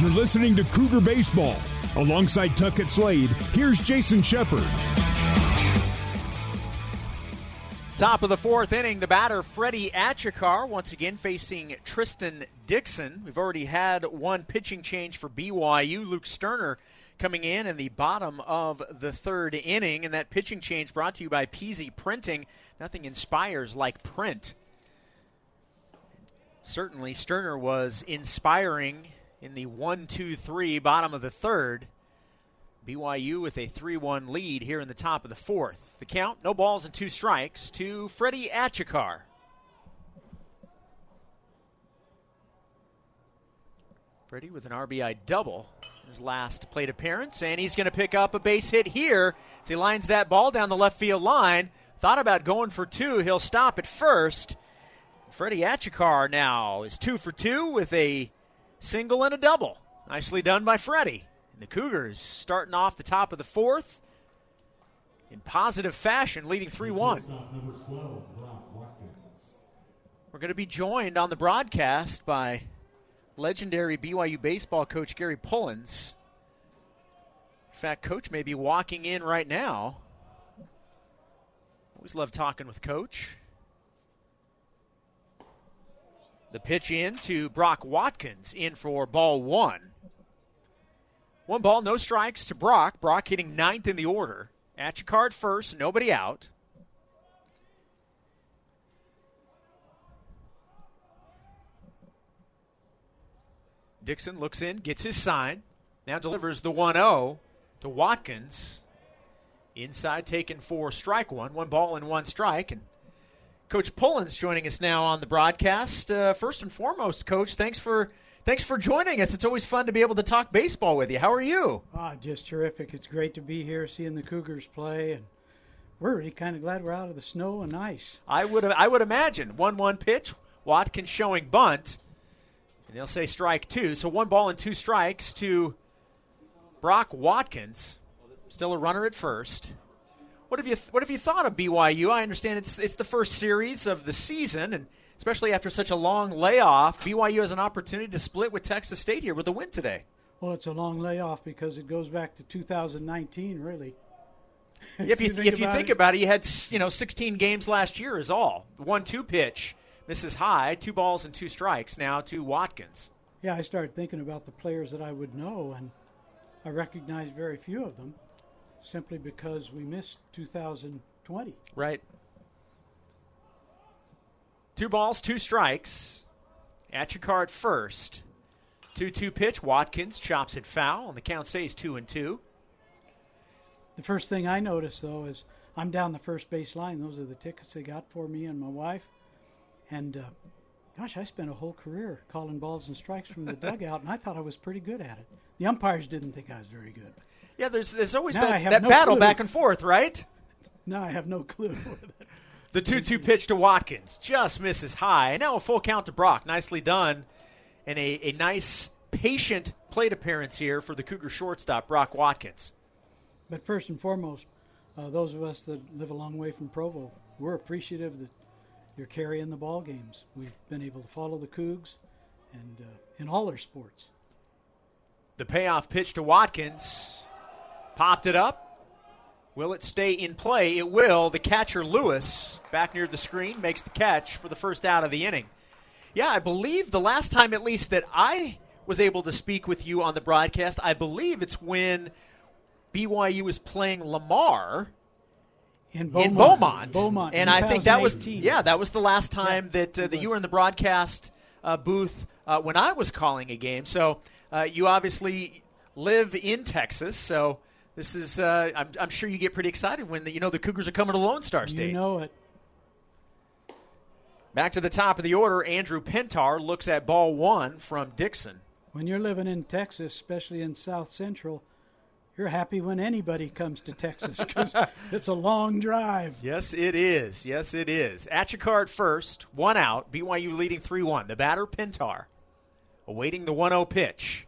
You're listening to Cougar Baseball. Alongside Tuckett Slade, here's Jason Shepard. Top of the fourth inning, the batter Freddie Achikar once again facing Tristan Dixon. We've already had one pitching change for BYU. Luke Sterner coming in in the bottom of the third inning, and that pitching change brought to you by Peasy Printing. Nothing inspires like print. Certainly, Sterner was inspiring in the 1 2 3 bottom of the third. BYU with a 3 1 lead here in the top of the fourth. The count, no balls and two strikes to Freddie Achikar. Freddie with an RBI double his last plate appearance, and he's going to pick up a base hit here as he lines that ball down the left field line. Thought about going for two. He'll stop at first. Freddie Achikar now is two for two with a single and a double. Nicely done by Freddie. And the Cougars starting off the top of the fourth in positive fashion, leading 3 1. We're going to be joined on the broadcast by legendary BYU baseball coach Gary Pullins. In fact, Coach may be walking in right now. Always love talking with Coach. The pitch in to Brock Watkins in for ball one. One ball, no strikes to Brock. Brock hitting ninth in the order. At your card first, nobody out. Dixon looks in, gets his sign, now delivers the 1 0 to Watkins. Inside taken for strike one, one ball and one strike. And Coach Pullins joining us now on the broadcast. Uh, first and foremost, Coach, thanks for thanks for joining us. It's always fun to be able to talk baseball with you. How are you? Ah, just terrific. It's great to be here, seeing the Cougars play, and we're really kind of glad we're out of the snow and ice. I would I would imagine one one pitch. Watkins showing bunt. And they'll say strike two. So one ball and two strikes to Brock Watkins. Still a runner at first. What have you What have you thought of BYU? I understand it's it's the first series of the season, and especially after such a long layoff, BYU has an opportunity to split with Texas State here with a win today. Well, it's a long layoff because it goes back to 2019, really. if you, if you think about it, you had you know 16 games last year is all one two pitch misses high, two balls and two strikes now to Watkins. Yeah, I started thinking about the players that I would know, and I recognized very few of them simply because we missed 2020. Right. Two balls, two strikes. At your card first. 2 2 pitch. Watkins chops it foul, and the count stays 2 and 2. The first thing I notice, though, is I'm down the first base line. Those are the tickets they got for me and my wife. And uh, gosh, I spent a whole career calling balls and strikes from the dugout, and I thought I was pretty good at it. The umpires didn't think I was very good. Yeah, there's there's always now that, that no battle clue. back and forth, right? Now I have no clue. the 2 2 pitch to Watkins just misses high. Now a full count to Brock. Nicely done. And a, a nice, patient plate appearance here for the Cougar shortstop, Brock Watkins. But first and foremost, uh, those of us that live a long way from Provo, we're appreciative that you're carrying the ball games. We've been able to follow the Cougs and uh, in all their sports. The payoff pitch to Watkins popped it up. Will it stay in play? It will. The catcher Lewis back near the screen makes the catch for the first out of the inning. Yeah, I believe the last time at least that I was able to speak with you on the broadcast, I believe it's when BYU was playing Lamar in Beaumont. In Beaumont. Beaumont and I think that was yeah, that was the last time yeah, that uh, that you were in the broadcast uh, booth uh, when I was calling a game. So uh, you obviously live in Texas, so this is uh, I'm, I'm, sure you get pretty excited when the, you know the Cougars are coming to Lone Star State. You know it. Back to the top of the order, Andrew Pintar looks at ball one from Dixon. When you're living in Texas, especially in South Central, you're happy when anybody comes to Texas because it's a long drive. Yes, it is. Yes, it is. At your card first, one out. BYU leading 3 1. The batter, Pintar, awaiting the 1 0 pitch.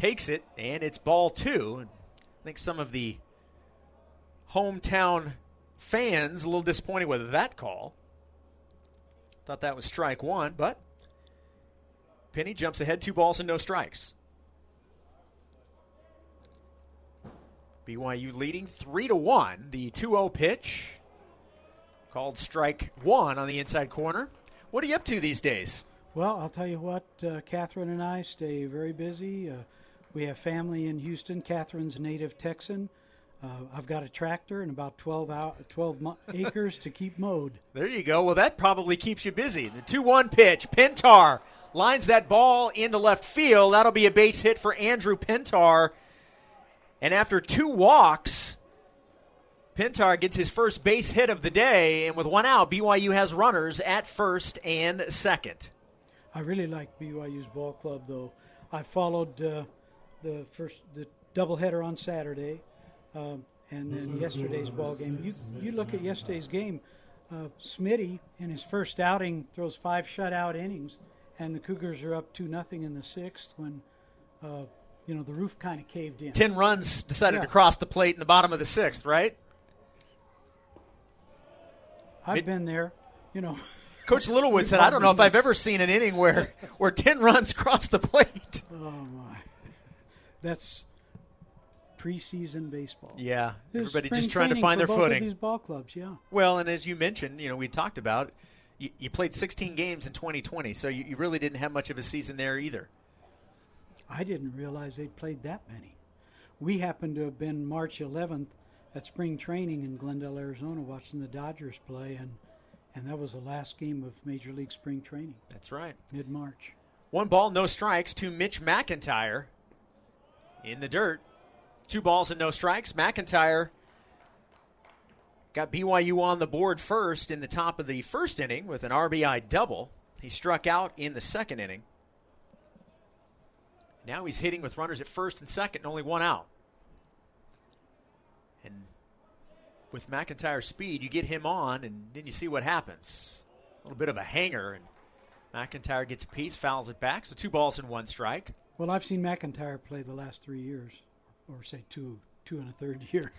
Takes it, and it's ball two. I think some of the hometown fans a little disappointed with that call. Thought that was strike one, but Penny jumps ahead, two balls and no strikes. BYU leading three to one. The 2-0 pitch called strike one on the inside corner. What are you up to these days? Well, I'll tell you what, uh, Catherine and I stay very busy. Uh, we have family in Houston. Catherine's native Texan. Uh, I've got a tractor and about 12, out, 12 mo- acres to keep mowed. There you go. Well, that probably keeps you busy. The 2 1 pitch. Pintar lines that ball into left field. That'll be a base hit for Andrew Pintar. And after two walks, Pintar gets his first base hit of the day. And with one out, BYU has runners at first and second. I really like BYU's ball club, though. I followed uh, the first the doubleheader on Saturday, um, and then yesterday's ball game. You you look at yesterday's game. Uh, Smitty in his first outing throws five shutout innings, and the Cougars are up two nothing in the sixth when. Uh, you know the roof kind of caved in. Ten runs decided Yeah. to cross the plate in the bottom of the sixth, right? I've Mid- been there. You know, Coach Littlewood said, "I don't know if probably- I've ever seen an inning where where ten runs cross the plate." oh my, that's preseason baseball. Yeah, There's everybody just trying to find their footing. These ball clubs, yeah. Well, and as you mentioned, you know, we talked about you, you played 16 games in 2020, so you, you really didn't have much of a season there either. I didn't realize they'd played that many. We happened to have been March 11th at spring training in Glendale, Arizona, watching the Dodgers play, and and that was the last game of Major League Spring Training, That's right. mid March. One ball, no strikes to Mitch McIntyre in the dirt. Two balls and no strikes. McIntyre got BYU on the board first in the top of the first inning with an RBI double. He struck out in the second inning. Now he's hitting with runners at first and second, and only one out. And with McIntyre's speed, you get him on, and then you see what happens. A little bit of a hanger, and McIntyre gets a piece, fouls it back. So two balls and one strike. Well, I've seen McIntyre play the last three years, or say two two and a third year,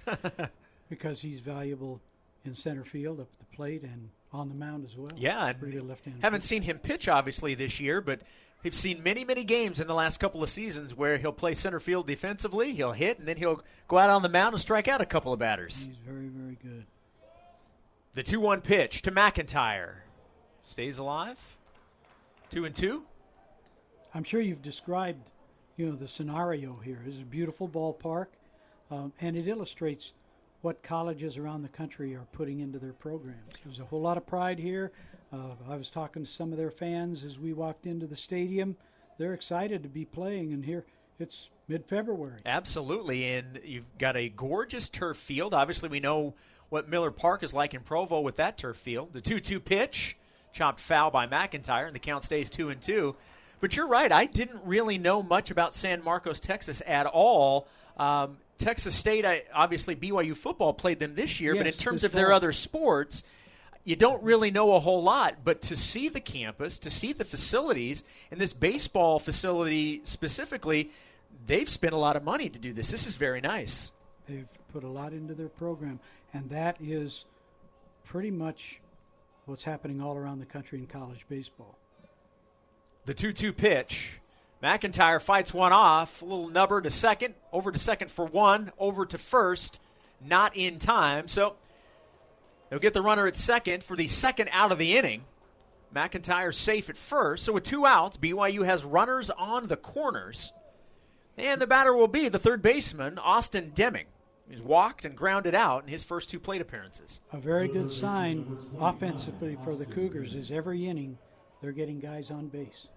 because he's valuable in center field, up at the plate, and on the mound as well. Yeah, and pretty good left-hand. haven't seen him pitch obviously this year, but we've seen many, many games in the last couple of seasons where he'll play center field defensively, he'll hit, and then he'll go out on the mound and strike out a couple of batters. He's very very good. The two-one pitch to McIntyre stays alive. Two and two. I'm sure you've described, you know, the scenario here. It's a beautiful ballpark, um, and it illustrates what colleges around the country are putting into their programs. There's a whole lot of pride here. Uh, I was talking to some of their fans as we walked into the stadium. They're excited to be playing, and here it's mid-February. Absolutely, and you've got a gorgeous turf field. Obviously, we know what Miller Park is like in Provo with that turf field. The two-two pitch, chopped foul by McIntyre, and the count stays two and two. But you're right. I didn't really know much about San Marcos, Texas, at all. Um, Texas State, I, obviously, BYU football played them this year, but in terms of their other sports, you don't really know a whole lot. But to see the campus, to see the facilities, and this baseball facility specifically, they've spent a lot of money to do this. This is very nice. They've put a lot into their program, and that is pretty much what's happening all around the country in college baseball. The 2 2 pitch. McIntyre fights one off. A little nubber to second. Over to second for one. Over to first. Not in time. So they'll get the runner at second for the second out of the inning. McIntyre safe at first. So with two outs, BYU has runners on the corners. And the batter will be the third baseman, Austin Deming. He's walked and grounded out in his first two plate appearances. A very good sign offensively for the Cougars is every inning they're getting guys on base.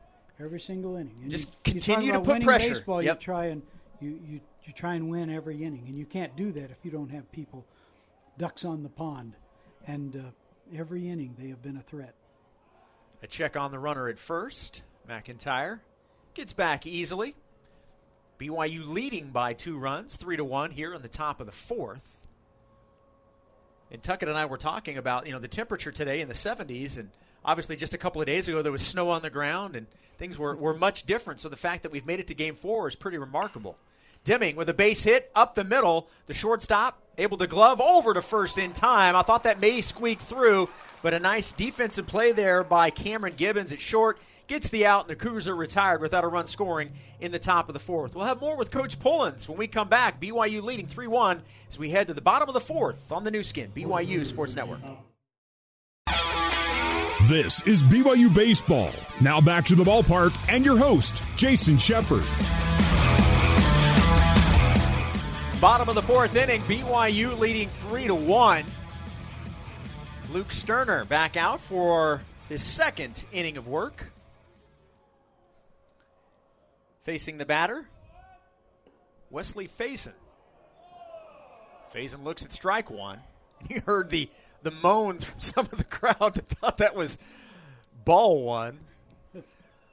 Every single inning. And Just you- continue to put pressure. Baseball, Yep. You try and you, you you try and win every inning, and you can't do that if you don't have people ducks on the pond. And uh, every inning they have been a threat. A check on the runner at first. McIntyre gets back easily. BYU leading by two runs, three to one here in the top of the fourth. And Tuckett and I were talking about you know the temperature today in the 70s, and obviously just a couple of days ago there was snow on the ground and things were, were much different. So the fact that we've made it to Game Four is pretty remarkable. Deming with a base hit up the middle, the shortstop able to glove over to first in time. I thought that may squeak through, but a nice defensive play there by Cameron Gibbons at short gets the out, and the Cougars are retired without a run scoring in the top of the fourth. We'll have more with Coach Pullins when we come back. BYU leading 3 1 as we head to the bottom of the fourth on the Nu Skin, BYU Sports Network. This is BYU Baseball. Now back to the ballpark and your host, Jason Shepard. Bottom of the fourth inning, BYU leading 3 to 1. Luke Sterner back out for his second inning of work. Facing the batter, Wesley Faison. Faison looks at strike one. You heard the, the moans from some of the crowd that thought that was ball one.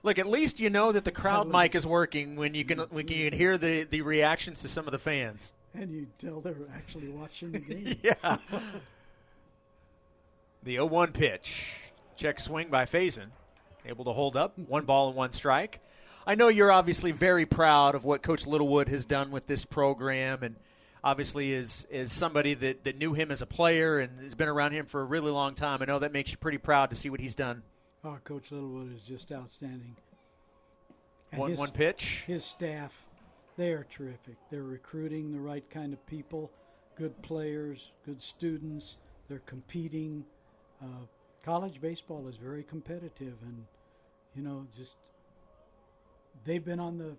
Look, at least you know that the crowd mic is working when you can when you can hear the, the reactions to some of the fans. And you tell they're actually watching the game. yeah. The 0 1 pitch. Check swing by Faison. Able to hold up. One ball and one strike. I know you're obviously very proud of what Coach Littlewood has done with this program and obviously is is somebody that, that knew him as a player and has been around him for a really long time. I know that makes you pretty proud to see what he's done. Oh, Coach Littlewood is just outstanding. one his, one pitch. His staff, they are terrific. They're recruiting the right kind of people, good players, good students. They're competing. Uh, college baseball is very competitive, and you know, just they've been on the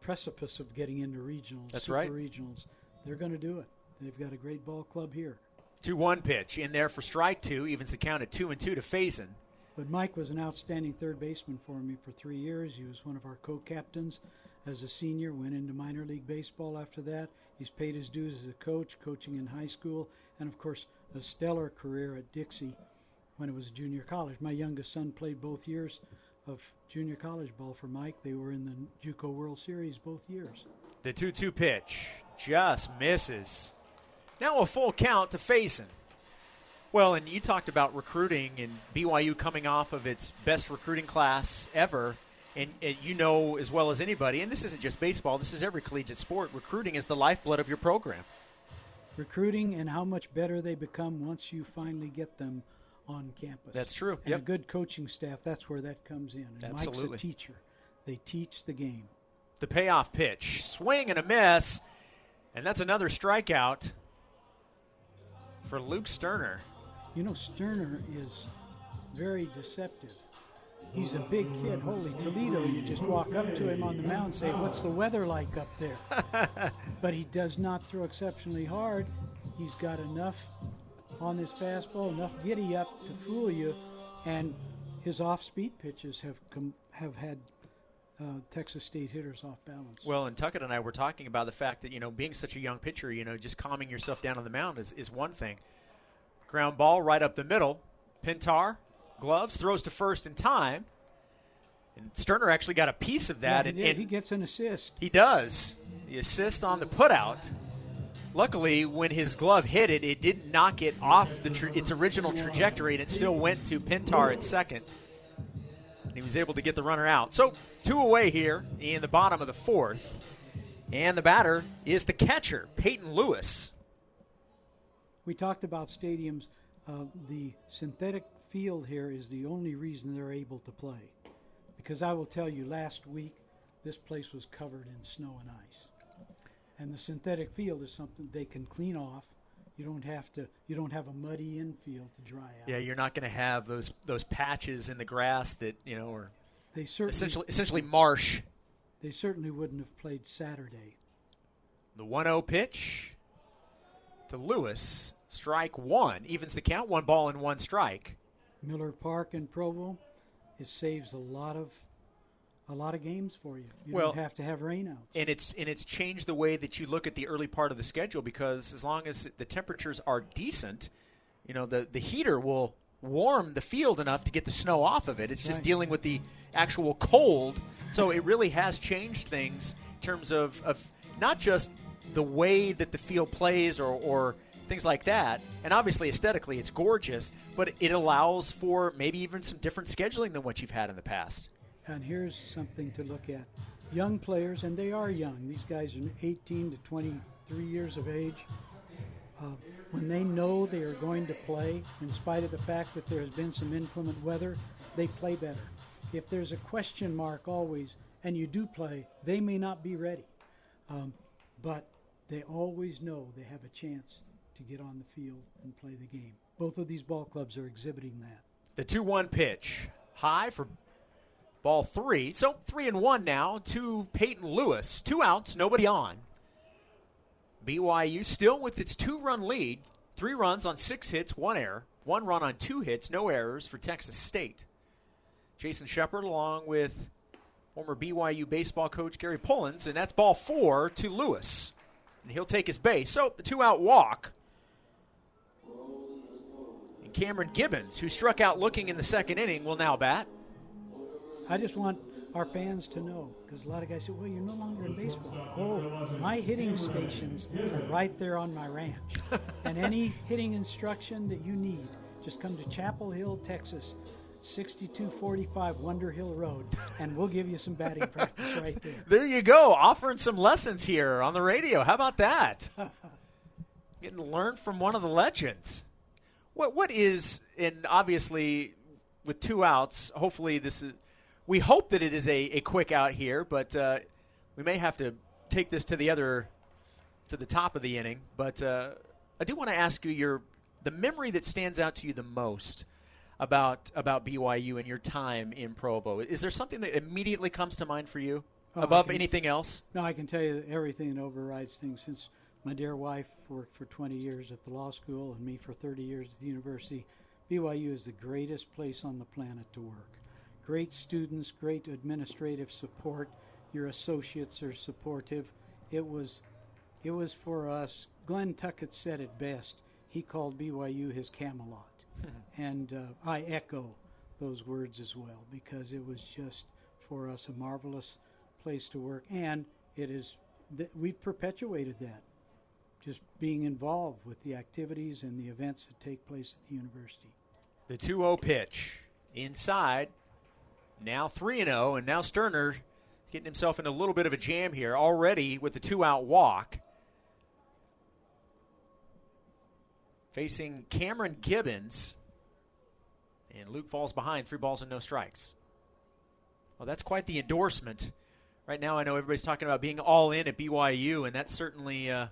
precipice of getting into regionals. That's super right. Regionals. They're going to do it. They've got a great ball club here. 2 1 pitch in there for strike two, evens the count at 2 and 2 to Faison. But Mike was an outstanding third baseman for me for three years. He was one of our co-captains as a senior. Went into minor league baseball after that. He's paid his dues as a coach, coaching in high school, and of course a stellar career at Dixie when it was junior college. My youngest son played both years of junior college ball for Mike. They were in the JUCO World Series both years. The 2 2 pitch just misses. Now a full count to Faison. Well, and you talked about recruiting and BYU coming off of its best recruiting class ever. And, and you know as well as anybody, and this isn't just baseball, this is every collegiate sport. Recruiting is the lifeblood of your program. Recruiting and how much better they become once you finally get them on campus. That's true. And Yep. a good coaching staff, that's where that comes in. And Absolutely. Mike's a teacher. They teach the game. The payoff pitch, swing and a miss, and that's another strikeout for Luke Sterner. You know, Sterner is very deceptive. He's a big kid. Holy Toledo, you just walk up to him on the mound and say, What's the weather like up there? but he does not throw exceptionally hard. He's got enough on his fastball, enough giddy up to fool you, and his off speed pitches have com- have had uh, Texas State hitters off balance. Well, and Tuckett and I were talking about the fact that, you know, being such a young pitcher, you know, just calming yourself down on the mound is, is one thing. Ground ball right up the middle. Pintar, gloves, throws to first in time. And Sterner actually got a piece of that. Yeah, and, and he gets an assist. he does. The assist on the putout. Luckily, when his glove hit it, it didn't knock it off the tra- its original trajectory, and it still went to Pintar at second. He was able to get the runner out. So two away here in the bottom of the fourth, and the batter is the catcher, Peyton Lewis. We talked about stadiums. Uh, the synthetic field here is the only reason they're able to play. Because I will tell you, last week, this place was covered in snow and ice. And the synthetic field is something they can clean off. You don't have to. You don't have a muddy infield to dry out. Yeah, you're not going to have those those patches in the grass that you know are they certainly essentially essentially marsh. they certainly wouldn't have played Saturday. The 1-0 pitch to Lewis, strike one, evens the count, one ball and one strike. Miller Park in Provo, it saves a lot of a lot of games for you. You Well- don't have to have rainouts. and it's and it's changed the way that you look at the early part of the schedule because as long as the temperatures are decent, you know the the heater will warm the field enough to get the snow off of it. It's just Right. dealing with the actual cold. So it really has changed things in terms of, of not just the way that the field plays or, or things like that. And obviously aesthetically it's gorgeous, but it allows for maybe even some different scheduling than what you've had in the past. And here's something to look at. Young players, and they are young. These guys are 18 to 23 years of age. Uh, when they know they are going to play, in spite of the fact that there has been some inclement weather, they play better. if there's a question mark always, and you do play, they may not be ready. Um, but they always know they have a chance to get on the field and play the game. Both of these ball clubs are exhibiting that. The 2 1 pitch. High for ball three. So 3 and 1 now to Peyton Lewis. Two outs, nobody on. BYU still with its two run lead. Three runs on six hits, one error. One run on two hits, no errors for Texas State. Jason Shepard along with former BYU baseball coach Gary Pullins, and that's ball four to Lewis. And he'll take his base. So the two out walk. And Cameron Gibbons, who struck out looking in the second inning, will now bat. I just want our fans to know because a lot of guys say, well, you're no longer in baseball. Oh, my hitting stations are right there on my ranch. and any hitting instruction that you need, just come to Chappell Hill, Texas, 6245 Wonder Hill Road, and we'll give you some batting practice right there. There you go, offering some lessons here on the radio. How about that? Getting to learn from one of the legends. What what is and obviously with two outs, hopefully this is we hope that it is a, a quick out here, but uh, we may have to take this to the other to the top of the inning. But uh, I do want to ask you your the memory that stands out to you the most about about BYU and your time in Provo. Is there something that immediately comes to mind for you Oh, above can- anything else? No, I can tell you everything that overrides things. Since my dear wife worked for 20 years at the law school and me for 30 years at the university, BYU is the greatest place on the planet to work. Great students, great administrative support. Your associates are supportive. It was, it was for us. Glenn Tuckett said it best. He called BYU his Camelot, and uh, I echo those words as well because it was just for us a marvelous place to work, and it is that we've perpetuated that, just being involved with the activities and the events that take place at the university. The 2 0 pitch inside. Now 3 0, and now Sterner is getting himself in a little bit of a jam here already with the two out walk. Facing Cameron Gibbons. And Luke falls behind, three balls and no strikes. Well, that's quite the endorsement. Right now, I know everybody's talking about being all in at BYU, and that's certainly uh,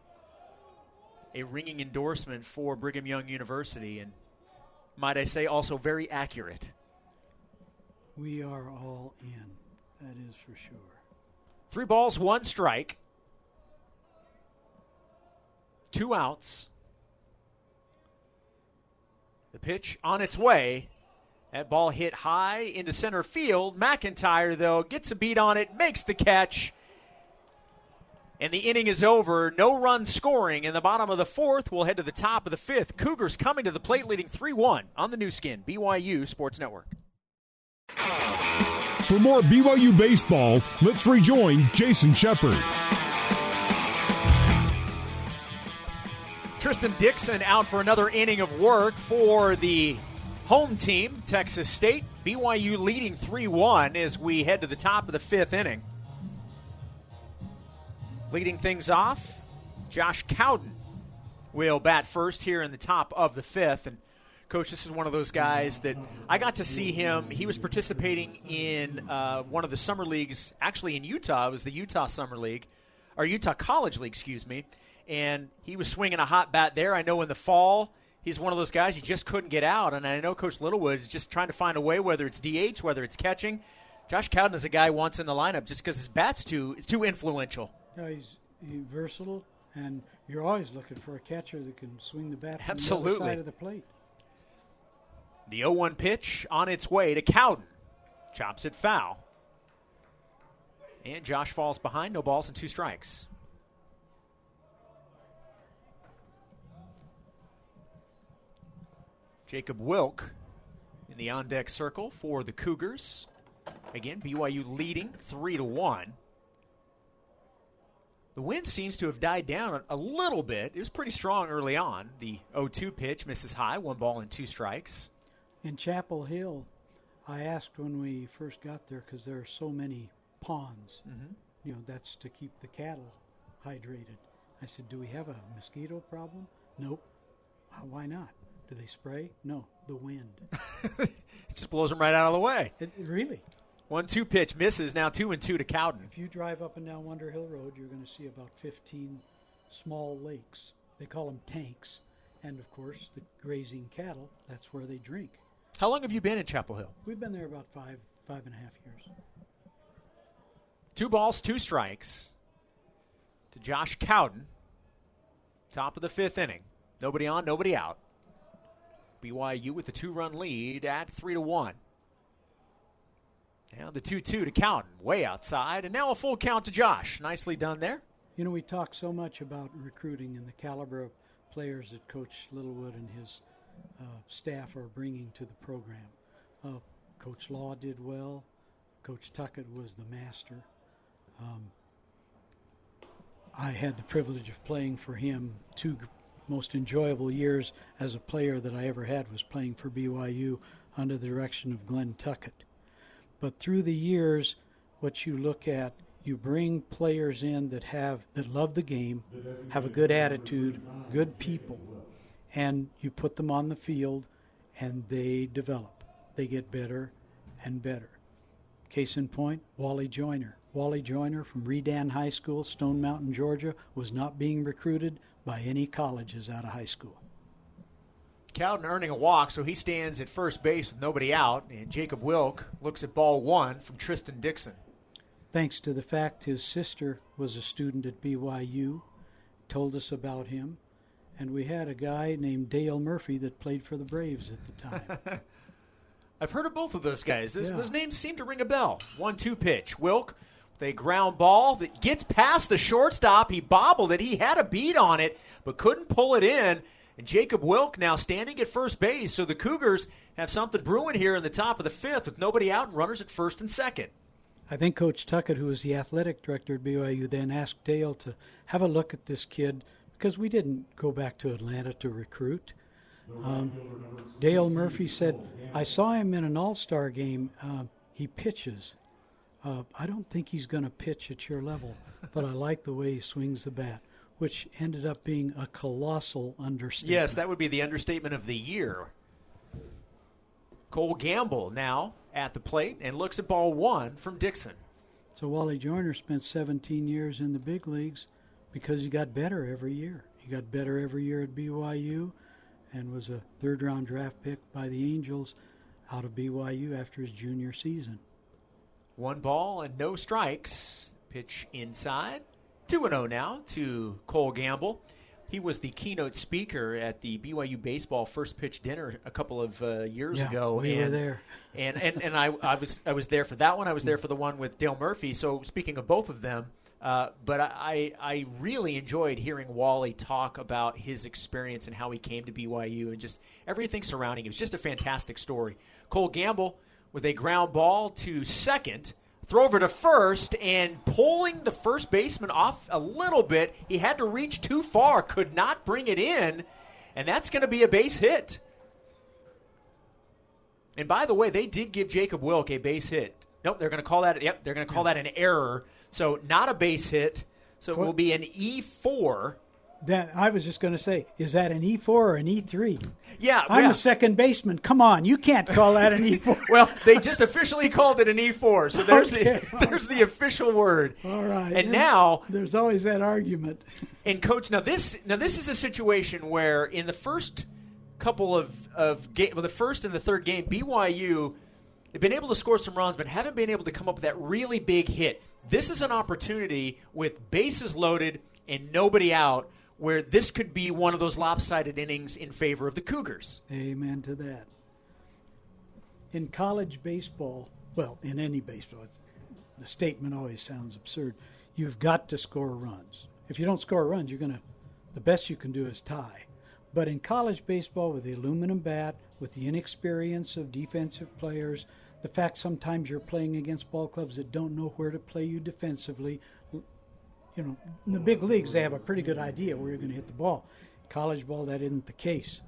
a ringing endorsement for Brigham Young University. And might I say, also very accurate. We are all in, that is for sure. Three balls, one strike, two outs. The pitch on its way. That ball hit high into center field. McIntyre, though, gets a beat on it, makes the catch. And the inning is over. No run scoring. In the bottom of the fourth, we'll head to the top of the fifth. Cougars coming to the plate, leading 3 1 on the Nu Skin, BYU Sports Network. For more BYU baseball, let's rejoin Jason Shepard. Tristan Dixon out for another inning of work for the home team, Texas State. BYU leading 3 1 as we head to the top of the fifth inning. Leading things off, Josh Cowden will bat first here in the top of the fifth. And, Coach, this is one of those guys that I got to see him. He was participating in uh, one of the summer leagues, actually in Utah. It was the Utah Summer League, or Utah College League, excuse me. And he was swinging a hot bat there. I know in the fall, he's one of those guys you just couldn't get out. And I know Coach Littlewood is just trying to find a way, whether it's DH, whether it's catching. Josh Cowden is a guy wants in the lineup just because his bat's too, it's too influential. Yeah, he's, he's versatile, and you're always looking for a catcher that can swing the bat from the Absolutely. other side of the plate. The 0 1 pitch on its way to Cowden. Chops it foul. And Josh falls behind. No balls and two strikes. Jacob Wilk in the on deck circle for the Cougars. Again, BYU leading 3 to 1. The wind seems to have died down a little bit. It was pretty strong early on. The 0 2 pitch misses high, one ball and two strikes. In Chappell Hill, I asked when we first got there because there are so many ponds. Mhm. You know, that's to keep the cattle hydrated. I said, "Do we have a mosquito problem?" Nope. "Uh, Why not? Do they spray? No, the wind. it just blows them right out of the way. It really. One two pitch misses. Now two and two to Cowden. If you drive up and down Wonder Hill Road, you're going to see about 15 small lakes. They call them tanks. And of course, the grazing cattle, that's where they drink. How long have you been in Chappell Hill? We've been there about five, five and a half years. Two balls, two strikes to Josh Cowden. Top of the fifth inning. Nobody on, nobody out. BYU with a two run lead at 3 to 1. Now the 2 2 to Cowden, way outside, and now a full count to Josh. Nicely done there. You know, we talk so much about recruiting and the caliber of players that Coach Littlewood and his uh, staff are bringing to the program. Uh, Coach Law did well. Coach Tuckett was the master. Um, I had the privilege of playing for him. Two most enjoyable years as a player that I ever had was playing for BYU under the direction of Glenn Tuckett. But through the years, what you look at, you bring players in that have that love the game, have a good attitude, good people, and you put them on the field, and they develop. They get better and better. Case in point, Wally Joyner. Wally Joyner from Redan High School, Stone Mountain, Georgia, was not being recruited by any colleges out of high school. Cowden earning a walk, so he stands at first base with nobody out, and Jacob Wilk looks at ball one from Tristan Dixon. Thanks to the fact his sister was a student at BYU, told us about him, and we had a guy named Dale Murphy that played for the Braves at the time. I've heard of both of those guys. Those, Yeah. those names seem to ring a bell. One two pitch. Wilk with a ground ball that gets past the shortstop. He bobbled it. He had a beat on it, but couldn't pull it in. And Jacob Wilk now standing at first base. So the Cougars have something brewing here in the top of the fifth with nobody out and runners at first and second. I think Coach Tuckett, who was the athletic director at BYU, then asked Dale to have a look at this kid because we didn't go back to Atlanta to recruit. Um, Dale Murphy said, I saw him in an all star game. Um, he pitches. Uh, I don't think he's going to pitch at your level, but I like the way he swings the bat, which ended up being a colossal understatement. Yes, that would be the understatement of the year. Cole Gamble now at the plate and looks at ball one from Dixon. So Wally Joyner spent 17 years in the big leagues because he got better every year. He got better every year at BYU and was a third round draft pick by the Angels out of BYU after his junior season. One ball and no strikes. Pitch inside. 2 0 now to Cole Gamble. He was the keynote speaker at the BYU baseball first pitch dinner a couple of uh, years Yeah, ago. we and, were there. and and, and I, I was I was there for that one. I was there for the one with Dale Murphy. So speaking of both of them, uh, but I I really enjoyed hearing Wally talk about his experience and how he came to BYU and just everything surrounding it. It was just a fantastic story. Cole Gamble with a ground ball to second. Throw over to first and pulling the first baseman off a little bit. He had to reach too far, could not bring it in, and that's going to be a base hit. And by the way, they did give Jacob Wilk a base hit. Nope, they're going to call that. Yep, they're going to call that an error. So not a base hit. So it will be an E four. That I was just going to say, is that an E4 or an E3? Yeah, I'm yeah. a second baseman. Come on, you can't call that an E E4. Well, they just officially called it an E four. So there's Okay. the there's the official word. All right. And now there's always that argument. And coach, now this now this is a situation where in the first couple of of game, well, the first and the third game, BYU have been able to score some runs, but haven't been able to come up with that really big hit. This is an opportunity with bases loaded and nobody out, where this could be one of those lopsided innings in favor of the Cougars. Amen to that. In college baseball, well, in any baseball, the statement always sounds absurd. You've got to score runs. If you don't score runs, you're going to, the best you can do is tie. But in college baseball, with the aluminum bat, with the inexperience of defensive players, the fact sometimes you're playing against ball clubs that don't know where to play you defensively, you know, in the big leagues, they have a pretty good idea where you're going to hit the ball. College ball, that isn't the case.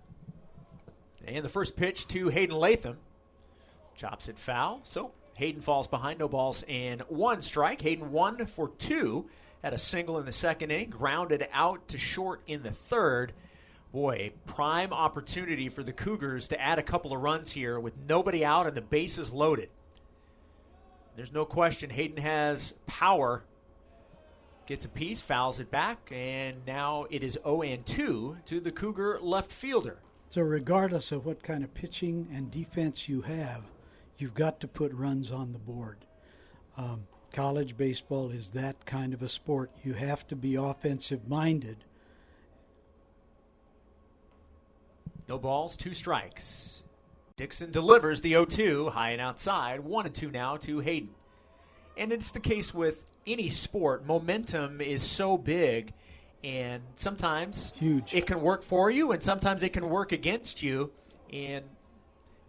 And the first pitch to Hayden Latham. Chops it foul. So Hayden falls behind, no balls and one strike. Hayden one for two. Had a single in the second inning, grounded out to short in the third. Boy, prime opportunity for the Cougars to add a couple of runs here with nobody out and the bases loaded. There's no question Hayden has power. Gets a piece, fouls it back, and now it is 0 and 2 to the Cougar left fielder. So, regardless of what kind of pitching and defense you have, you've got to put runs on the board. Um, college baseball is that kind of a sport. You have to be offensive minded. No balls, two strikes. Dixon delivers the 0 2, high and outside, 1 and 2 now to Hayden. And it's the case with any sport. Momentum is so big, and sometimes Huge. it can work for you, and sometimes it can work against you. And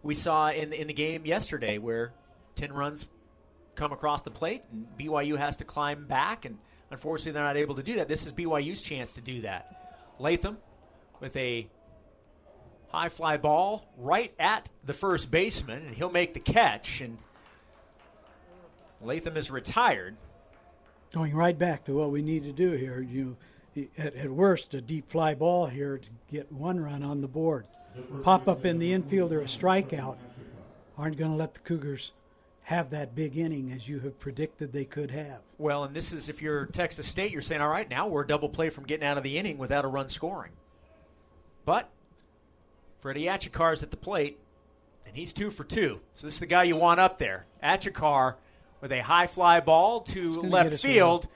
we saw in, in the game yesterday where 10 runs come across the plate, and BYU has to climb back, and unfortunately, they're not able to do that. This is BYU's chance to do that. Latham with a high fly ball right at the first baseman, and he'll make the catch. And Latham is retired. Going right back to what we need to do here, you at, at worst a deep fly ball here to get one run on the board. Pop up in the infield or a strikeout aren't going to let the Cougars have that big inning as you have predicted they could have. Well, and this is if you're Texas State, you're saying, all right, now we're a double play from getting out of the inning without a run scoring. But Freddie Achicar's at the plate, and he's two for two. So this is the guy you want up there. Achicar with a high fly ball to left field.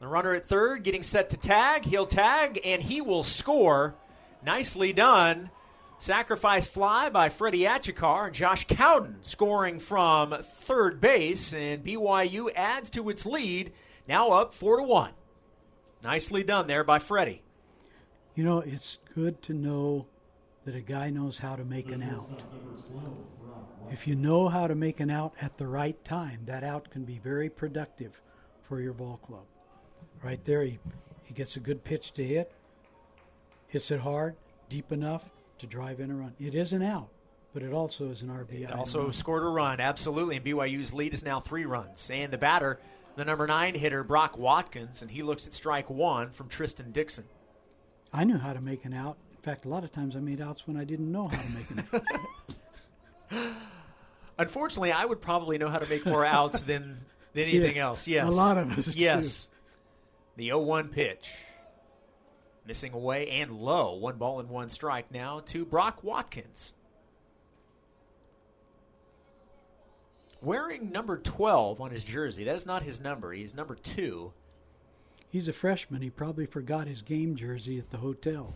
The runner at third getting set to tag. He'll tag, and he will score. Nicely done. Sacrifice fly by Freddie Achicar and Josh Cowden scoring from third base, and BYU adds to its lead, now up four to one. Nicely done there by Freddie. You know, it's good to know that a guy knows how to make an out. If you know how to make an out at the right time, that out can be very productive for your ball club. Right there, he, he gets a good pitch to hit, hits it hard, deep enough to drive in a run. It is an out, but it also is an RBI. It also scored a run, absolutely. And BYU's lead is now three runs. And the batter, the number nine hitter, Brock Watkins, and he looks at strike one from Tristan Dixon. I knew how to make an out. In fact, a lot of times I made outs when I didn't know how to make an out. Unfortunately, I would probably know how to make more outs than than anything Yeah, else. Yes, a lot of us Yes, the 0-1 pitch, missing away and low. One ball and one strike now to Brock Watkins. Wearing number 12 on his jersey. That is not his number. He's number two. He's a freshman. He probably forgot his game jersey at the hotel.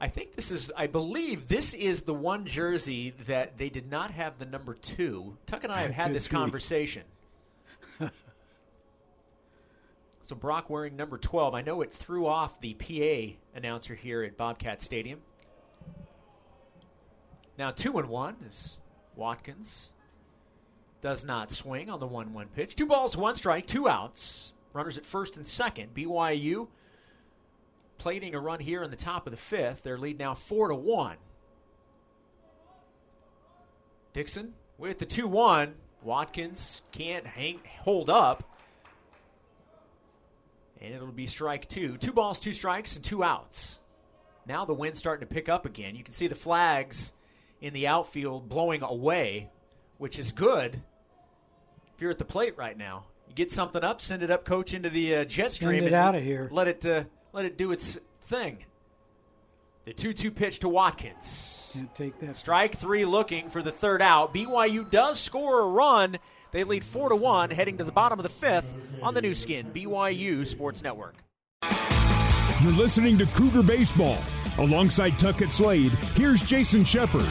I think this is, I believe this is the one jersey that they did not have the number two. Tuck and I have had this conversation. so Brock wearing number 12. I know it threw off the PA announcer here at Bobcat Stadium. Now, two and one is Watkins. Does not swing on the 1 1 pitch. Two balls, one strike, two outs. Runners at first and second. BYU plating a run here in the top of the fifth. Their lead now four to one. Dixon with the two one. Watkins can't hang hold up. And it'll be strike two. Two balls, two strikes, and two outs. Now the wind's starting to pick up again. You can see the flags in the outfield blowing away, which is good if you're at the plate right now. You get something up, send it up, coach, into the uh, jet stream. it and outta here. Let it uh, let it do its thing. The two-two pitch to Watkins. Can't take that. Strike three looking for the third out. BYU does score a run. They lead four to one, heading to the bottom of the fifth on the Nu Skin, BYU Sports Network. You're listening to Cougar Baseball. Alongside Tuckett Slade, here's Jason Shepard.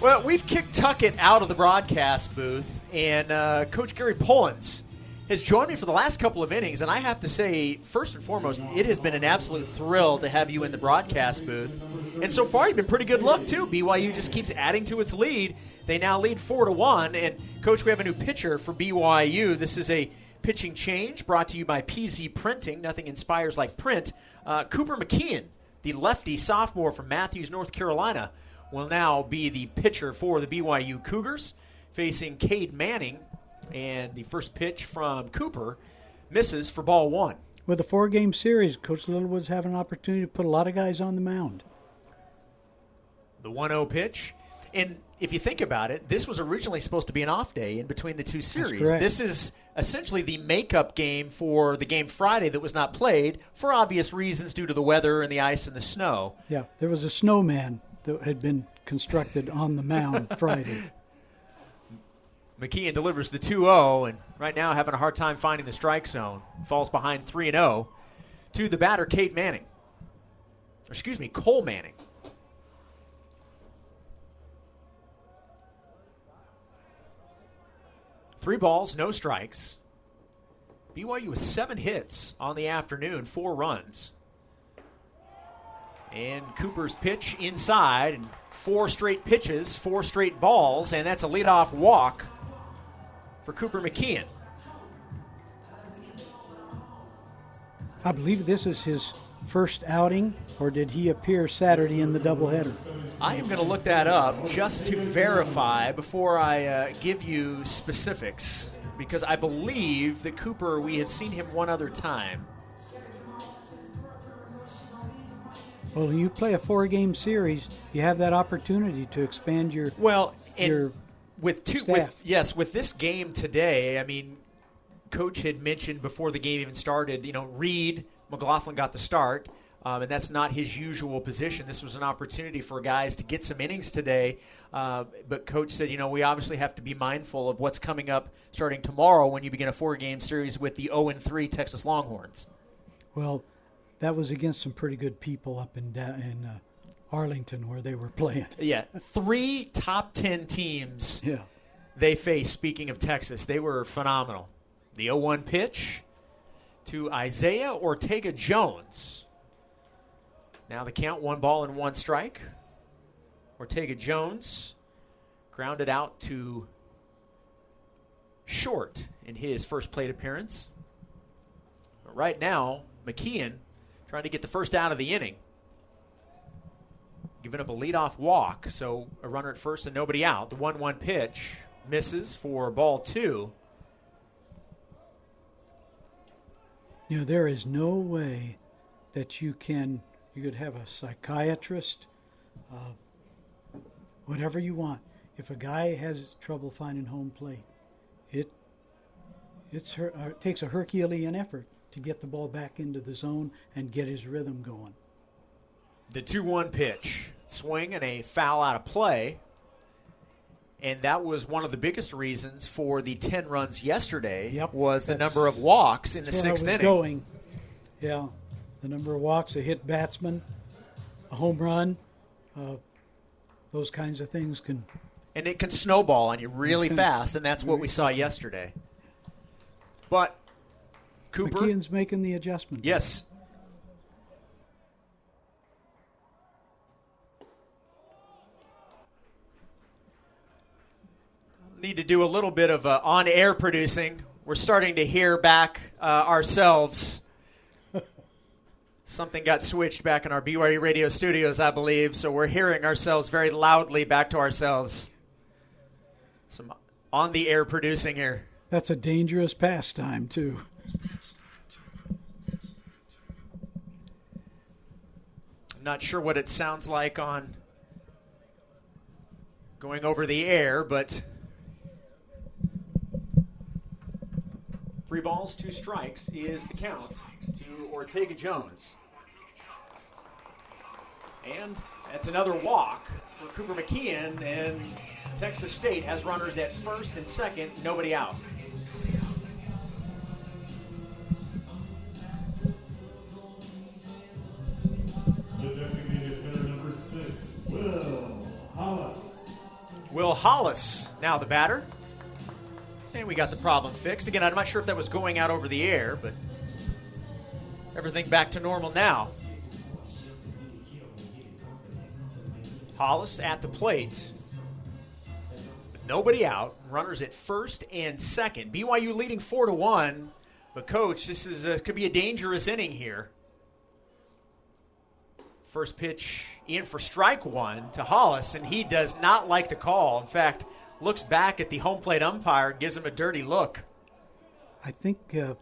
Well, we've kicked Tuckett out of the broadcast booth, and uh, Coach Gary Pullins has joined me for the last couple of innings. And I have to say, first and foremost, it has been an absolute thrill to have you in the broadcast booth. And so far, you've been pretty good luck too. BYU just keeps adding to its lead. They now lead four to one. And Coach, we have a new pitcher for BYU. This is a pitching change brought to you by PZ Printing. Nothing inspires like print. Uh, Cooper McKeon, the lefty sophomore from Matthews, North Carolina, will now be the pitcher for the BYU Cougars, facing Cade Manning. And the first pitch from Cooper misses for ball one. With a four game series, Coach Littlewood's having an opportunity to put a lot of guys on the mound. The 1 0 pitch. And if you think about it, this was originally supposed to be an off day in between the two series. This is essentially the makeup game for the game Friday that was not played for obvious reasons due to the weather and the ice and the snow. Yeah, there was a snowman that had been constructed on the mound Friday. McKeon delivers the 2 0, and right now having a hard time finding the strike zone. Falls behind 3 0 to the batter, Kate Manning. Excuse me, Cole Manning. Three balls, no strikes. BYU with seven hits on the afternoon, four runs. And Cooper's pitch inside, and four straight pitches, four straight balls, and that's a leadoff walk for Cooper McKeon. I believe this is his first outing, or did he appear Saturday in the doubleheader? I am going to look that up just to verify before I uh, give you specifics, because I believe that Cooper, we had seen him one other time. Well, you play a four-game series, you have that opportunity to expand your Well, and your with two, staff. with yes, with this game today, I mean, coach had mentioned before the game even started. You know, Reed McLaughlin got the start, um, and that's not his usual position. This was an opportunity for guys to get some innings today. Uh, but coach said, you know, we obviously have to be mindful of what's coming up starting tomorrow when you begin a four-game series with the 0 3 Texas Longhorns. well, that was against some pretty good people up in da- in uh, Arlington where they were playing. Yeah, three top ten teams Yeah, they faced, speaking of Texas, they were phenomenal. The 0 1 pitch to Isaiah Ortega Jones. Now the count one ball and one strike. Ortega Jones grounded out to short in his first plate appearance. But right now, McKeon trying to get the first out of the inning. Giving up a leadoff walk, so a runner at first and nobody out. The 1 1 pitch misses for ball two. you know there is no way that you can you could have a psychiatrist, uh, whatever you want. If a guy has trouble finding home plate, it it's her, uh, it takes a Herculean effort to get the ball back into the zone and get his rhythm going. The 2 1 pitch, swing and a foul out of play. And that was one of the biggest reasons for the 10 runs yesterday Yep, was the number of walks in the That's where I sixth inning. going. Yeah, the number of walks, a hit batsman, a home run, uh, those kinds of things can. and it can snowball on you really fast, and that's what we saw yesterday. But Cooper, McKeon's making the adjustment. yes, need to do a little bit of uh, on-air producing. We're starting to hear back uh, ourselves. Something got switched back in our BYU radio studios, I believe, so we're hearing ourselves very loudly back to ourselves. Some on-the-air producing here. That's a dangerous pastime too. I'm not sure what it sounds like on going over the air, but three balls, two strikes is the count to Ortega Jones. And that's another walk for Cooper McKeon, and Texas State has runners at first and second, nobody out. The designated hitter number six, Will Hollis. Will Hollis now the batter. And we got the problem fixed. Again, I'm not sure if that was going out over the air, but everything back to normal now. Hollis at the plate. Nobody out. Runners at first and second. BYU leading four to one. But coach, this is a, could be a dangerous inning here. First pitch in for strike one to Hollis, and he does not like the call. In fact, looks back at the home plate umpire gives him a dirty look. I think uh,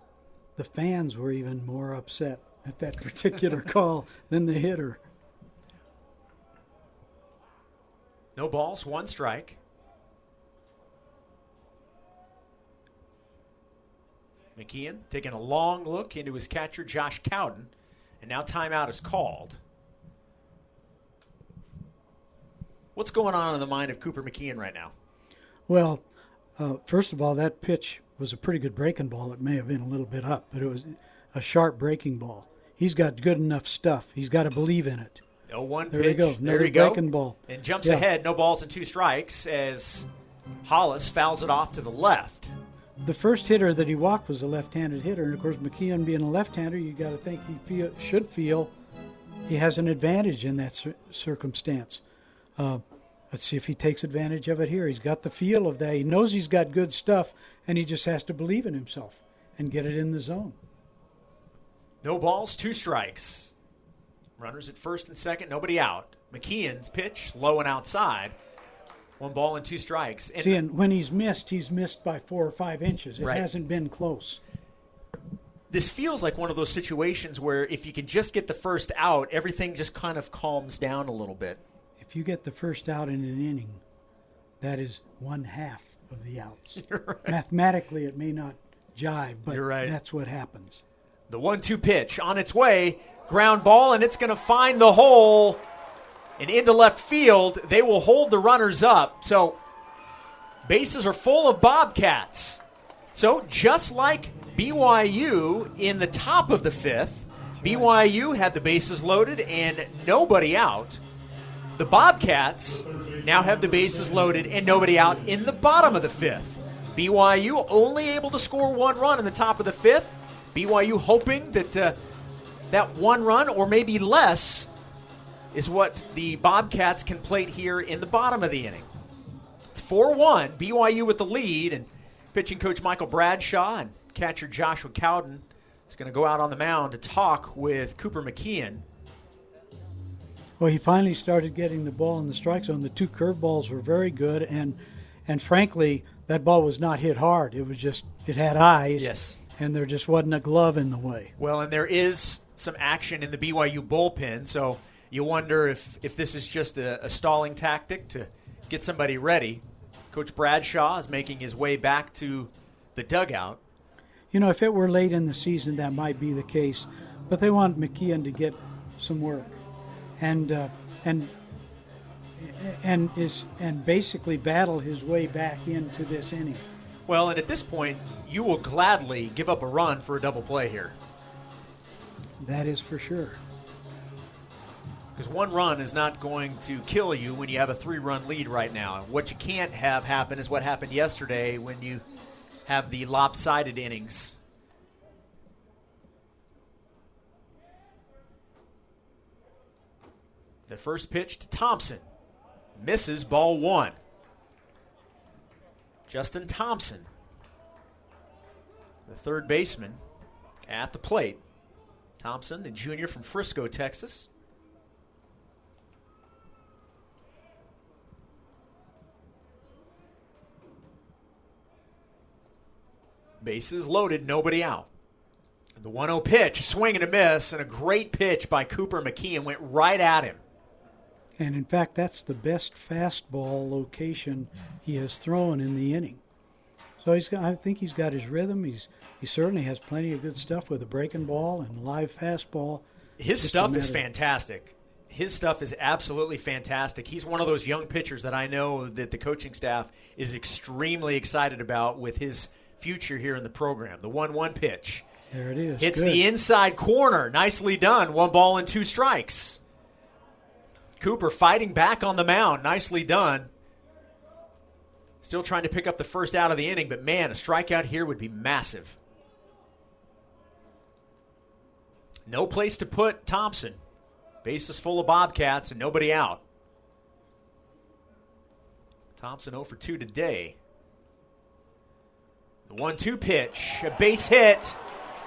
the fans were even more upset at that particular call than the hitter. No balls, one strike. McKeon taking a long look into his catcher, Josh Cowden, and now timeout is called. What's going on in the mind of Cooper McKeon right now? Well, uh, first of all, that pitch was a pretty good breaking ball. It may have been a little bit up, but it was a sharp breaking ball. He's got good enough stuff. He's got to believe in it. No one pitch. There pitch. we go. There Another you go. breaking ball. And jumps Yeah. ahead. No balls and two strikes as Hollis fouls it off to the left. The first hitter that he walked was a left-handed hitter, and of course, McKeon being a left-hander, you got to think he feel, should feel he has an advantage in that cir- circumstance. Uh, let's see if he takes advantage of it here. He's got the feel of that. He knows he's got good stuff, and he just has to believe in himself and get it in the zone. No balls, two strikes. Runners at first and second, nobody out. McKeon's pitch, low and outside. One ball and two strikes. And See, and when he's missed, he's missed by four or five inches. It Right. hasn't been close. this feels like one of those situations where if you can just get the first out, everything just kind of calms down a little bit. If you get the first out in an inning, that is one half of the outs. Mathematically, it may not jive, but right. that's what happens. The one two pitch on its way, ground ball, and it's going to find the hole and into left field. They will hold the runners up. So bases are full of Bobcats. So just like BYU in the top of the fifth, BYU had the bases loaded and nobody out. The Bobcats now have the bases loaded and nobody out in the bottom of the fifth. BYU only able to score one run in the top of the fifth. BYU hoping that uh, that one run or maybe less is what the Bobcats can plate here in the bottom of the inning. It's 4 1, BYU with the lead, and pitching coach Michael Bradshaw and catcher Joshua Cowden is going to go out on the mound to talk with Cooper McKeon. Well, he finally started getting the ball in the strike zone. The two curveballs were very good, and and frankly, that ball was not hit hard. It was just it had eyes. Yes. And there just wasn't a glove in the way. Well, and there is some action in the BYU bullpen, so you wonder if, if this is just a, a stalling tactic to get somebody ready. Coach Bradshaw is making his way back to the dugout. You know, if it were late in the season, that might be the case. But they want McKeon to get some work, and uh, and and is and basically battle his way back into this inning. Well, and at this point, you will gladly give up a run for a double play here. That is for sure. Because one run is not going to kill you when you have a three run lead right now. What you can't have happen is what happened yesterday when you have the lopsided innings. The first pitch to Thompson misses ball one. Justin Thompson, the third baseman, at the plate. Thompson, the junior from Frisco, Texas. Bases loaded, nobody out. The 1 0 pitch, swing and a miss, and a great pitch by Cooper McKeon went right at him. And in fact, that's the best fastball location he has thrown in the inning. So he's got, I think he's got his rhythm. He's he certainly has plenty of good stuff with a breaking ball and live fastball. His stuff is fantastic. His stuff is absolutely fantastic. He's one of those young pitchers that I know that the coaching staff is extremely excited about with his future here in the program. The 1 1 pitch. There it is. Hits Good. the inside corner. Nicely done. One ball and two strikes. Cooper fighting back on the mound. Nicely done. Still trying to pick up the first out of the inning, but man, a strikeout here would be massive. No place to put Thompson. Bases full of Bobcats and nobody out. Thompson 0 for 2 today. The 1 2 pitch, a base hit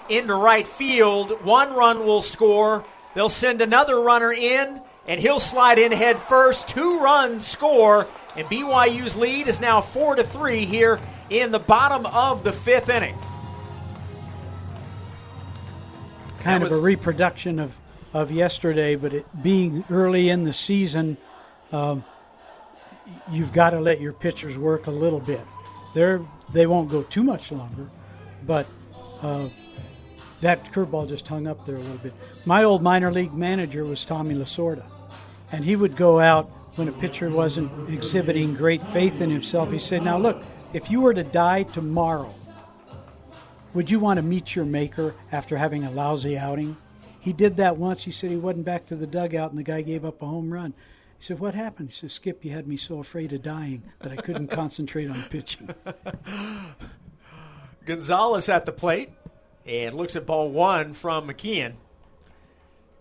into right field. One run will score. They'll send another runner in, and he'll slide in head first. Two runs score, and BYU's lead is now 4 to 3 here in the bottom of the fifth inning. kind That of a reproduction of, of yesterday, but it being early in the season, um, you've got to let your pitchers work a little bit. They're they won't go too much longer, but uh, that curveball just hung up there a little bit. My old minor league manager was Tommy Lasorda, and he would go out when a pitcher wasn't exhibiting great faith in himself. He said, "Now look, if you were to die tomorrow, would you want to meet your maker after having a lousy outing?" He did that once. He said he wasn't back to the dugout, and the guy gave up a home run. He said, "What happened?" He said, "Skip, you had me so afraid of dying that I couldn't concentrate on pitching." Gonzalez at the plate and looks at ball one from McKeon.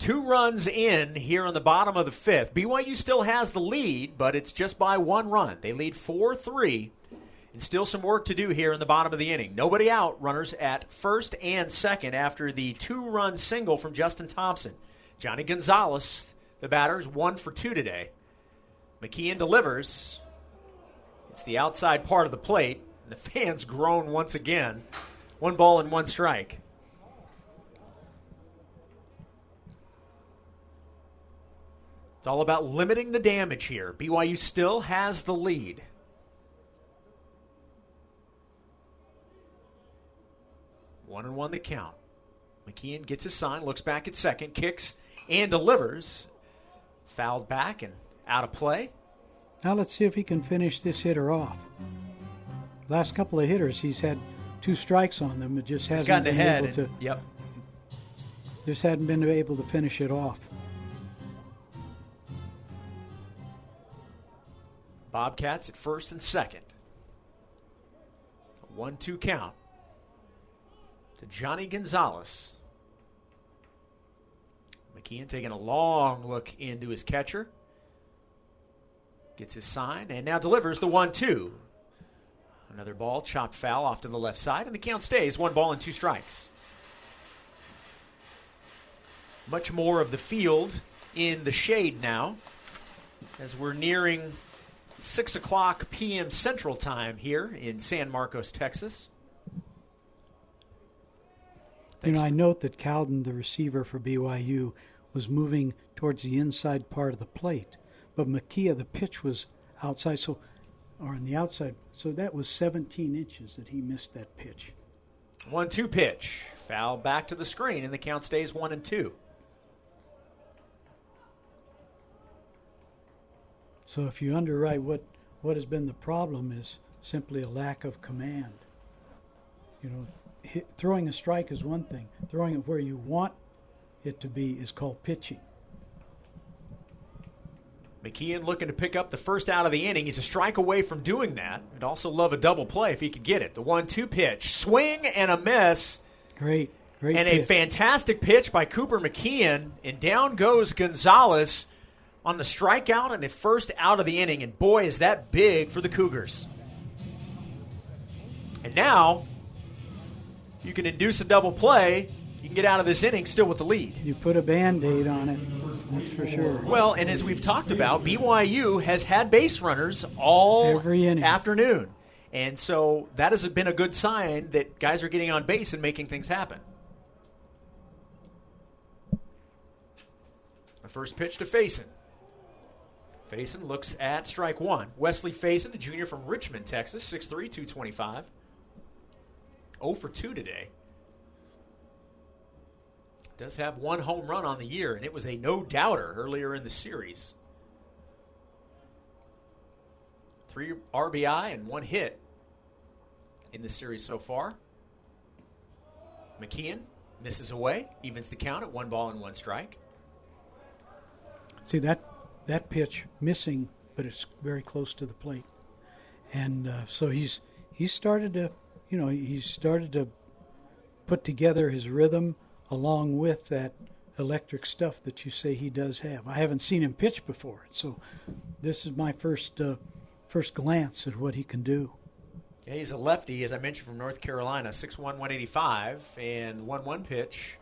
Two runs in here on the bottom of the fifth. BYU still has the lead, but it's just by one run. They lead 4 3, and still some work to do here in the bottom of the inning. Nobody out, runners at first and second after the two run single from Justin Thompson. Johnny Gonzalez, the batter, is one for two today. McKeon delivers. It's the outside part of the plate. The fans groan once again. One ball and one strike. It's all about limiting the damage here. BYU still has the lead. One and one the count. McKeon gets his sign, looks back at second, kicks and delivers. Fouled back and out of play. Now let's see if he can finish this hitter off. Last couple of hitters, he's had two strikes on them. It just hasn't gotten been ahead. able to. and- yep. Just hadn't been able to finish it off. Bobcats at first and second. A 1 2 count to Johnny Gonzalez. McKeon taking a long look into his catcher. Gets his sign and now delivers the 1 2. Another ball chopped foul off to the left side, and the count stays one ball and two strikes. Much more of the field in the shade now as we're nearing 6 o'clock p.m. Central Time here in San Marcos, Texas. You know, I note that Cowden, the receiver for BYU, was moving towards the inside part of the plate, but McKeon, the pitch was outside, so or on the outside. So that was 17 inches that he missed that pitch. One two pitch. Foul back to the screen, and the count stays one and two. So if you underwrite what what has been the problem is simply a lack of command. You know, hit, throwing a strike is one thing. Throwing it where you want it to be is called pitching. McKeon looking to pick up the first out of the inning. He's a strike away from doing that. Would also love a double play if he could get it. The one two pitch. Swing and a miss. Great, great. and a fantastic pitch by Cooper McKeon. And down goes Gonzalez on the strikeout and the first out of the inning. And boy, is that big for the Cougars. And now you can induce a double play. You can get out of this inning still with the lead. You put a band aid on it, that's for sure. Well, and as we've talked about, BYU has had base runners all Every inning. afternoon. And so that has been a good sign that guys are getting on base and making things happen. The first pitch to Faison. Faison looks at strike one. Wesley Faison, a junior from Richmond, Texas, 6'3, 225. 0 for 2 today. Does have one home run on the year, and it was a no doubter earlier in the series. Three RBI and one hit in the series so far. McKeon misses away, evens the count at one ball and one strike. See that that pitch missing, but it's very close to the plate, and uh, so he's he's started to, you know, he's started to put together his rhythm along with that electric stuff that you say he does have. I haven't seen him pitch before, so this is my first uh, first glance at what he can do. Yeah, he's a lefty, as I mentioned, from North Carolina, 6'1", 185, and 1-1 pitch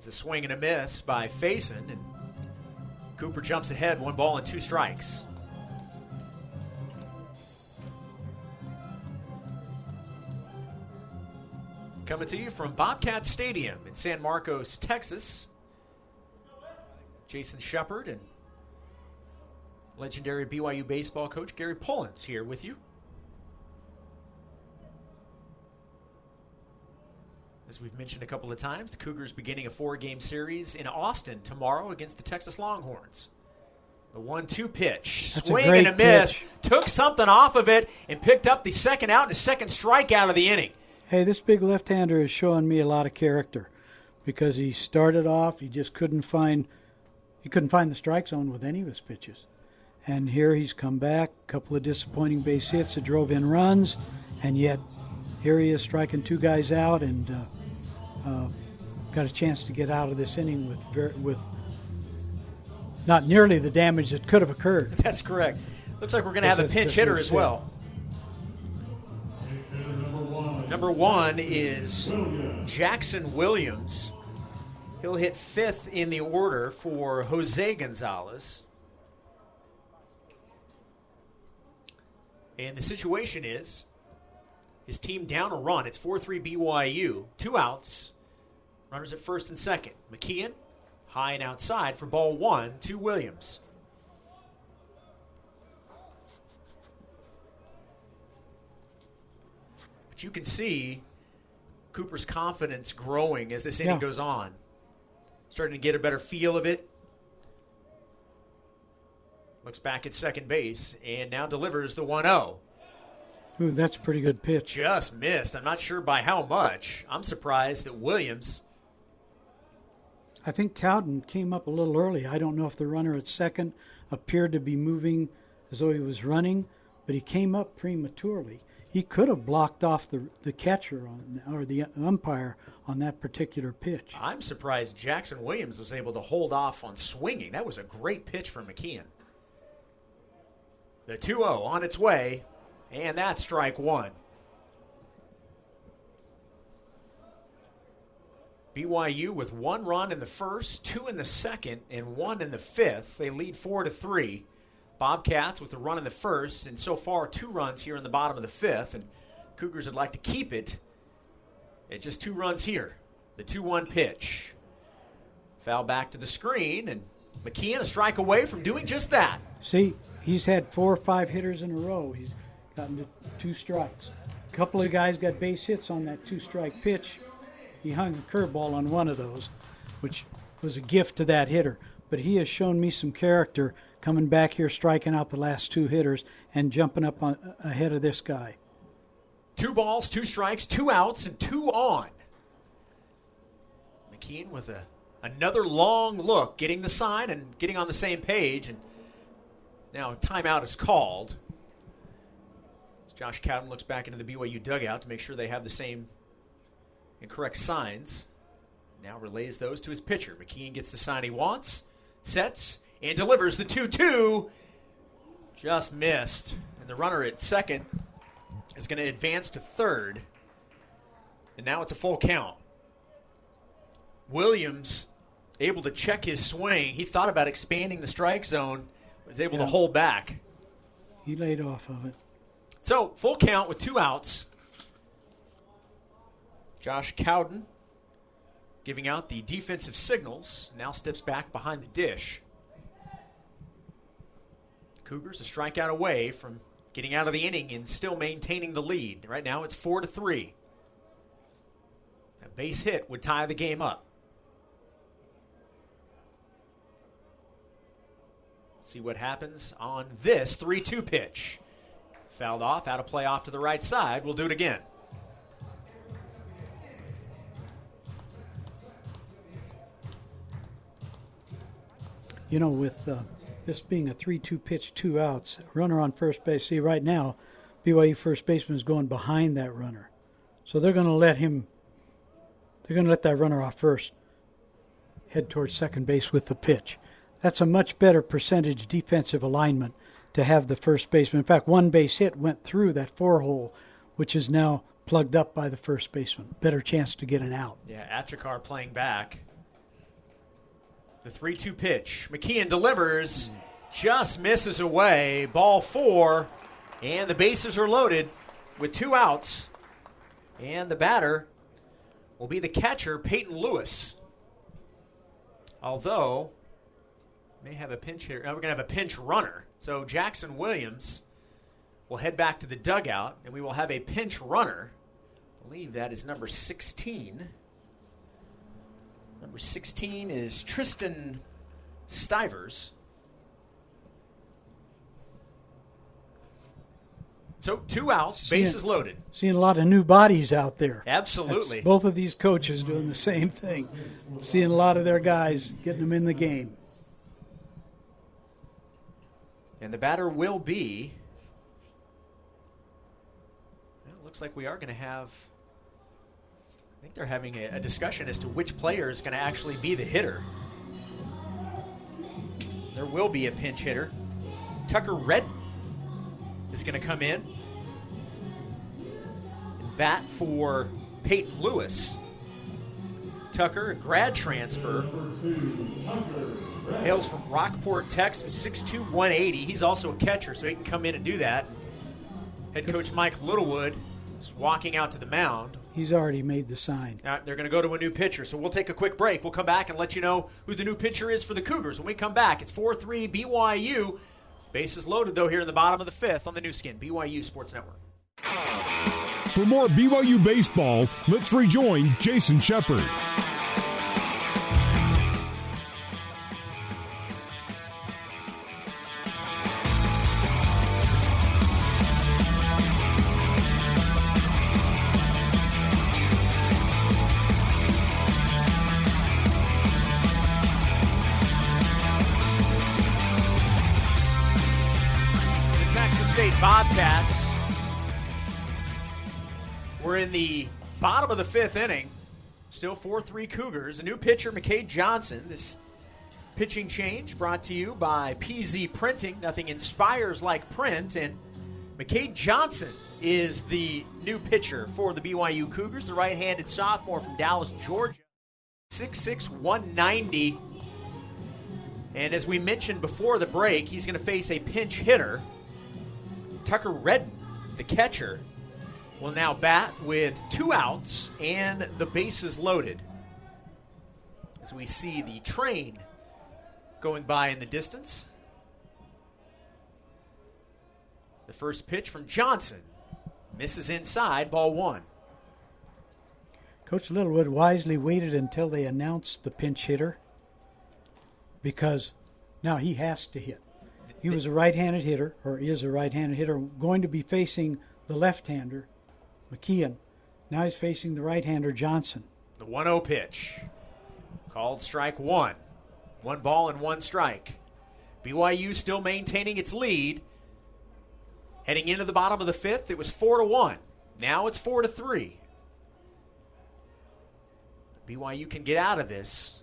is a swing and a miss by Faison, and Cooper jumps ahead, one ball and two strikes. Coming to you from Bobcat Stadium in San Marcos, Texas. Jason Shepard and Legendary BYU baseball coach Gary Pullins here with you. As we've mentioned a couple of times, the Cougars beginning a four game series in Austin tomorrow against the Texas Longhorns. The one two pitch. That's Swing great and a miss. pitch. Took something off of it and picked up the second out and a second strikeout of the inning. Hey, this big left-hander is showing me a lot of character because he started off, he just couldn't find he couldn't find the strike zone with any of his pitches. And here he's come back, a couple of disappointing base hits that drove in runs, and yet here he is striking two guys out and uh, uh, got a chance to get out of this inning with ver- with not nearly the damage that could have occurred. That's correct. Looks like we're going to have a pinch hitter as well. Number one. Is Jackson Williams. He'll hit fifth in the order for Jose Gonzalez. And the situation is his team down a run. It's 4 3 BYU. Two outs. Runners at first and second. McKeon, high and outside for ball one to Williams. But you can see Cooper's confidence growing as this inning Yeah. goes on. Starting to get a better feel of it. Looks back at second base and now delivers the 1 0. Ooh, that's a pretty good pitch. Just missed. I'm not sure by how much. I'm surprised that Williams. I think Cowden came up a little early. I don't know if the runner at second appeared to be moving as though he was running, but he came up prematurely. He could have blocked off the the catcher on or the umpire on that particular pitch. I'm surprised Jackson Williams was able to hold off on swinging. That was a great pitch from McKeon. The 2 0 on its way, and that's strike one. BYU with one run in the first, two in the second, and one in the fifth. They lead four to three. Bobcats with a run in the first, and so far two runs here in the bottom of the fifth. And Cougars would like to keep it at just two runs here. The 2 1 pitch. Foul back to the screen, and McKeon a strike away from doing just that. See, he's had four or five hitters in a row. He's gotten to two strikes. A couple of guys got base hits on that two strike pitch. He hung a curveball on one of those, which was a gift to that hitter. But he has shown me some character coming back here, striking out the last two hitters, and jumping up on, ahead of this guy. Two balls, two strikes, two outs, and two on. McKeon with a another long look, getting the sign and getting on the same page. And now timeout is called. As Josh Cowden looks back into the BYU dugout to make sure they have the same and correct signs. Now relays those to his pitcher. McKeon gets the sign he wants, sets, and delivers the 2 2. Just missed. And the runner at second is going to advance to third. And now it's a full count. Williams able to check his swing. He thought about expanding the strike zone, was able to hold back. He laid off of it. So, full count with two outs. Josh Cowden giving out the defensive signals, now steps back behind the dish. Cougars a strikeout away from getting out of the inning and still maintaining the lead. Right now it's 4 to 3. A base hit would tie the game up. See what happens on this 3 2 pitch. Fouled off, out of play off to the right side. We'll do it again. You know, with uh, this being a 3 2 pitch, two outs, runner on first base. See, right now, BYU first baseman is going behind that runner. So they're going to let him, they're going to let that runner off first, head towards second base with the pitch. That's a much better percentage defensive alignment to have the first baseman. In fact, one base hit went through that four hole, which is now plugged up by the first baseman. Better chance to get an out. Yeah, Achikar playing back. The 3 2 pitch. McKeon delivers, just misses away. Ball four, and the bases are loaded with two outs. And the batter will be the catcher, Peyton Lewis. Although May have a pinch hitter. No, uh, we're going to have a pinch runner. So Jackson Williams will head back to the dugout, and we will have a pinch runner. I believe that is number 16. Number 16 is Tristan Stivers. So two outs, Seeing- bases loaded. Seeing a lot of new bodies out there. Absolutely. Both of these coaches doing the same thing. Seeing a lot of their guys getting them in the game. And the batter will be. Well, it looks like we are going to have. Think they're having a, a discussion as to which player is going to actually be the hitter. There will be a pinch hitter. Tucker Redden is going to come in and bat for Peyton Lewis. Tucker, a grad transfer, Tucker hails from Rockport, Texas, 6'2", 180. He's also a catcher, so he can come in and do that. Head coach Mike Littlewood is walking out to the mound. He's already made the sign. Now, they're going to go to a new pitcher, so we'll take a quick break. We'll come back and let you know who the new pitcher is for the Cougars. When we come back, it's 4-3 BYU. Bases loaded, though, here in the bottom of the fifth on the Nu Skin, BYU Sports Network. For more BYU baseball, let's rejoin Jason Shepard. Bottom of the fifth inning. Still 4 3 Cougars. A new pitcher, McKay Johnson. This pitching change brought to you by PZ Printing. Nothing inspires like print. And McKay Johnson is the new pitcher for the BYU Cougars, the right handed sophomore from Dallas, Georgia. 6'6, 190. And as we mentioned before the break, he's going to face a pinch hitter. Tucker Redden, the catcher, will now bat with two outs and the bases loaded. As we see the train going by in the distance. The first pitch from Johnson misses inside, ball one. Coach Littlewood wisely waited until they announced the pinch hitter because now he has to hit. He was a right-handed hitter, or is a right-handed hitter, going to be facing the left-hander, McKeon. Now he's facing the right-hander, Johnson. The 1 0 pitch. Called strike one. One ball and one strike. BYU still maintaining its lead. Heading into the bottom of the fifth, it was 4 to 1. Now it's 4 to 3. BYU can get out of this.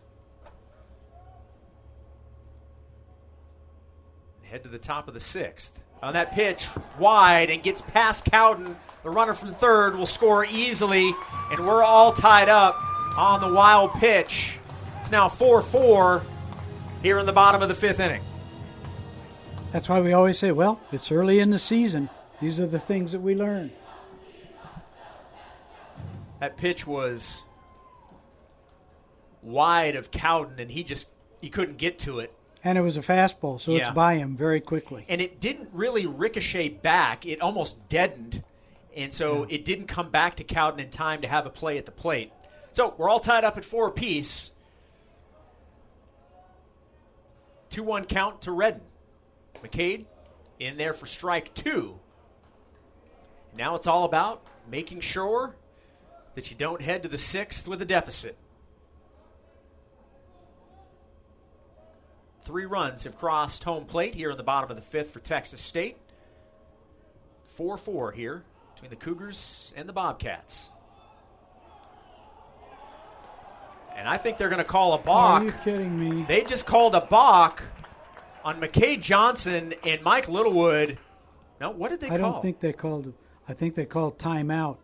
Head to the top of the sixth. On that pitch, wide and gets past Cowden. The runner from third will score easily, and we're all tied up on the wild pitch. It's now 4 4 here in the bottom of the fifth inning. That's why we always say, well, it's early in the season. These are the things that we learn. That pitch was wide of Cowden, and he just he couldn't get to it. And it was a fastball, so Yeah. it's by him very quickly. and it didn't really ricochet back. It almost deadened, and so it didn't come back to Cowden in time to have a play at the plate. So we're all tied up at four apiece. Two one count to Redden. McCade in there for strike two. Now it's all about making sure that you don't head to the sixth with a deficit. Three runs have crossed home plate here in the bottom of the fifth for Texas State. 4 4 here between the Cougars and the Bobcats. And I think they're going to call a Are balk. you kidding me? They just called a balk on McKay Johnson and Mike Littlewood. No, what did they I call? don't think they called. I think they called timeout.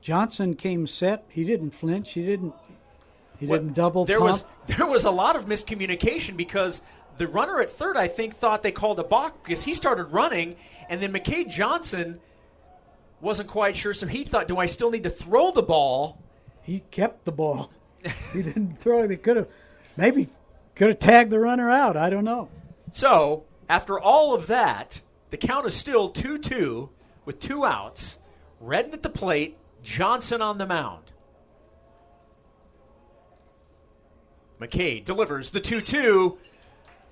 Johnson came set. He didn't flinch. He didn't. He What- didn't double there pump. was there was a lot of miscommunication because the runner at third I think thought they called a balk because he started running and then McKay Johnson wasn't quite sure so he thought do I still need to throw the ball He kept the ball. he didn't throw it. They could have. Maybe Could have tagged the runner out. I don't know. So, after all of that, the count is still 2 2 with two outs. Redden at the plate, Johnson on the mound. McKay delivers the 2 2.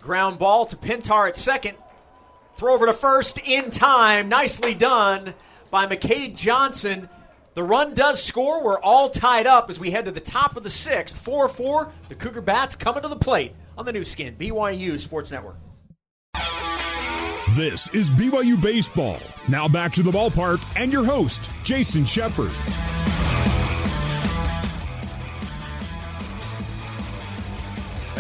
Ground ball to Pintar at second. Throw over to first in time. Nicely done by McKay Johnson. The run does score. We're all tied up as we head to the top of the sixth. 4 4. The Cougar Bats coming to the plate on the Nu Skin, BYU Sports Network. This is BYU Baseball. Now back to the ballpark and your host, Jason Shepard.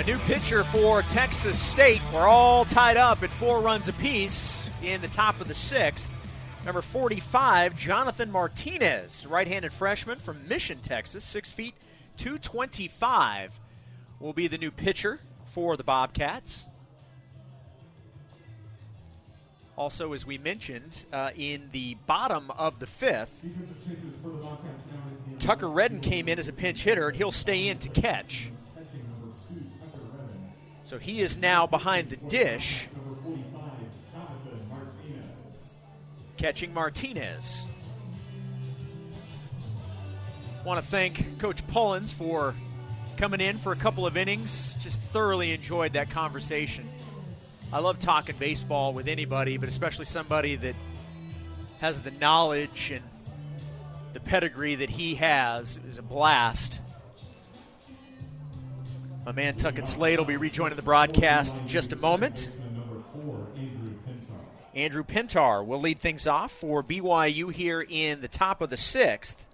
A new pitcher for Texas State. We're all tied up at four runs apiece in the top of the sixth. Number 45, Jonathan Martinez, right handed freshman from Mission, Texas, 6 feet 225, will be the new pitcher for the Bobcats. Also, as we mentioned, uh, in the bottom of the fifth, Tucker Redden came in as a pinch hitter, and he'll stay in to catch. So he is now behind the dish, catching Martinez. Want to thank Coach Pullins for coming in for a couple of innings. Just thoroughly enjoyed that conversation. I love talking baseball with anybody, but especially somebody that has the knowledge and the pedigree that he has. It was a blast. My man Tuckett Slade will be rejoining the broadcast in just a moment. Andrew Pintar will lead things off for BYU here in the top of the sixth.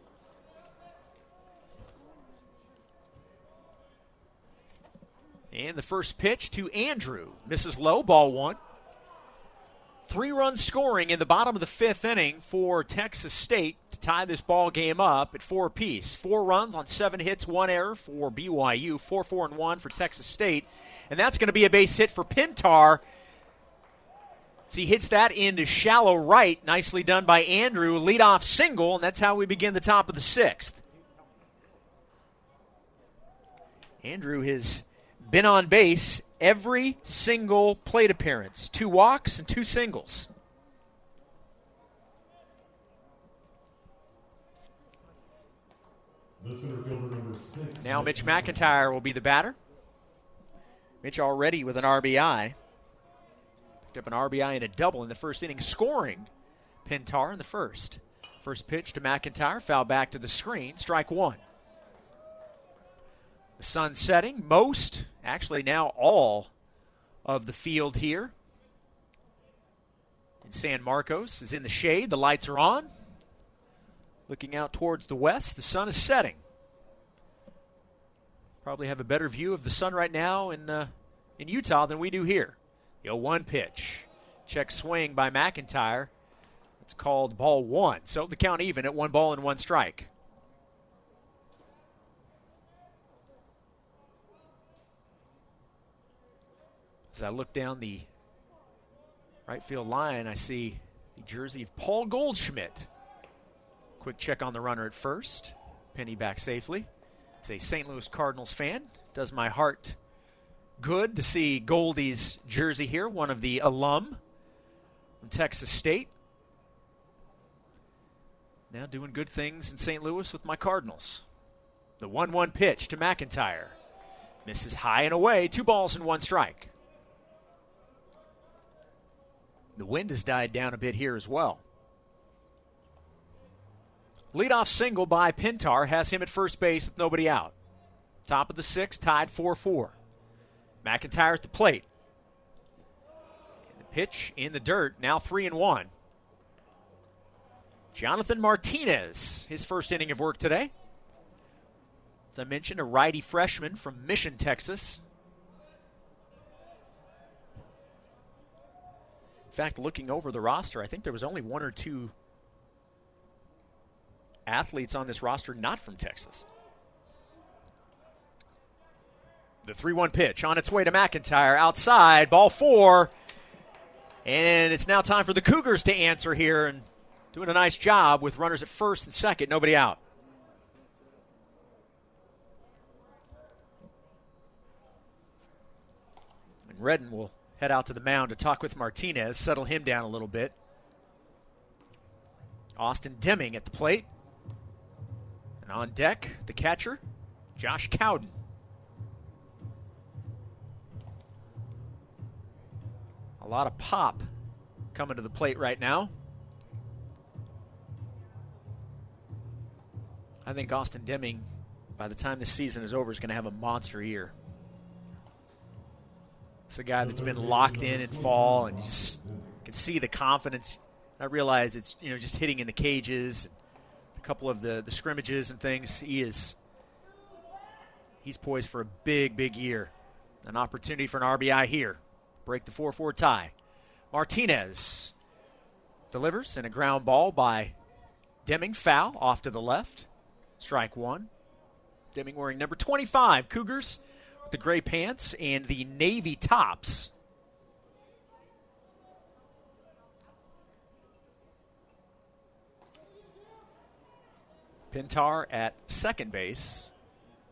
And the first pitch to Andrew. Misses low, ball one. Three runs scoring in the bottom of the fifth inning for Texas State to tie this ball game up at four apiece. Four runs on seven hits, one error for BYU, four, four, and one for Texas State. And that's going to be a base hit for Pintar. So he hits that into shallow right. Nicely done by Andrew. Leadoff single, and that's how we begin the top of the sixth. Andrew has been on base every single plate appearance two walks and two singles. Now Mitch McIntyre will be the batter. Mitch already with an RBI. Picked up an RBI and a double in the first inning, scoring Pintar in the first. First pitch to McIntyre, foul back to the screen, strike one. The sun setting. Most, actually now all, of the field here in San Marcos is in the shade. The lights are on. Looking out towards the west, the sun is setting. Probably have a better view of the sun right now in uh, in Utah than we do here. The 0 1 pitch. Check swing by McIntyre. It's called ball one. So the count even at one ball and one strike. As I look down the right field line, I see the jersey of Paul Goldschmidt. Quick check on the runner at first. Penny back safely. As a St. Louis Cardinals fan, does my heart good to see Goldie's jersey here, one of the alum from Texas State. Now doing good things in St. Louis with my Cardinals. The 1 1 pitch to McIntyre. Misses high and away, two balls and one strike. The wind has died down a bit here as well. Leadoff single by Pintar has him at first base with nobody out. Top of the sixth, tied 4 4. McIntyre at the plate. The pitch in the dirt, now 3 and 1. Jonathan Martinez, his first inning of work today. As I mentioned, a righty freshman from Mission, Texas. Fact, looking over the roster, I think there was only one or two athletes on this roster not from Texas. The 3 1 pitch on its way to McIntyre outside, ball four. And it's now time for the Cougars to answer here and doing a nice job with runners at first and second, nobody out. And Redden will head out to the mound to talk with Martinez, settle him down a little bit. Austin Deming at the plate. And on deck, the catcher, Josh Cowden. A lot of pop coming to the plate right now. I think Austin Deming, by the time the season is over, is going to have a monster year. It's a guy that's been locked in in fall, and you just can see the confidence. I realize it's you know just hitting in the cages, a couple of the the scrimmages and things. He is he's poised for a big big year, an opportunity for an RBI here, break the four four tie. Martinez delivers and a ground ball by Deming foul off to the left. Strike one. Deming wearing number 25. Cougars the gray pants and the navy tops. Pintar at second base.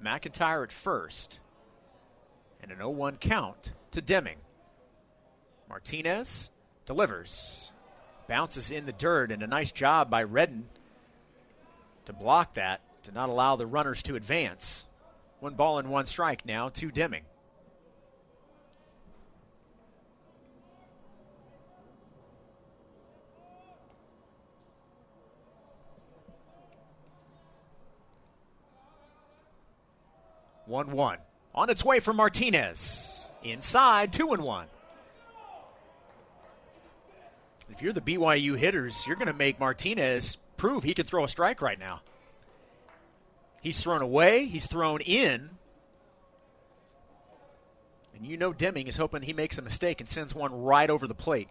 McIntyre at first. And an 0 1 count to Deming. Martinez delivers. Bounces in the dirt, and a nice job by Redden to block that to not allow the runners to advance. One ball and one strike now to Deming. One one. On its way for Martinez. Inside, two and one. If you're the BYU hitters, you're going to make Martinez prove he can throw a strike right now. He's thrown away, he's thrown in. And you know Deming is hoping he makes a mistake and sends one right over the plate.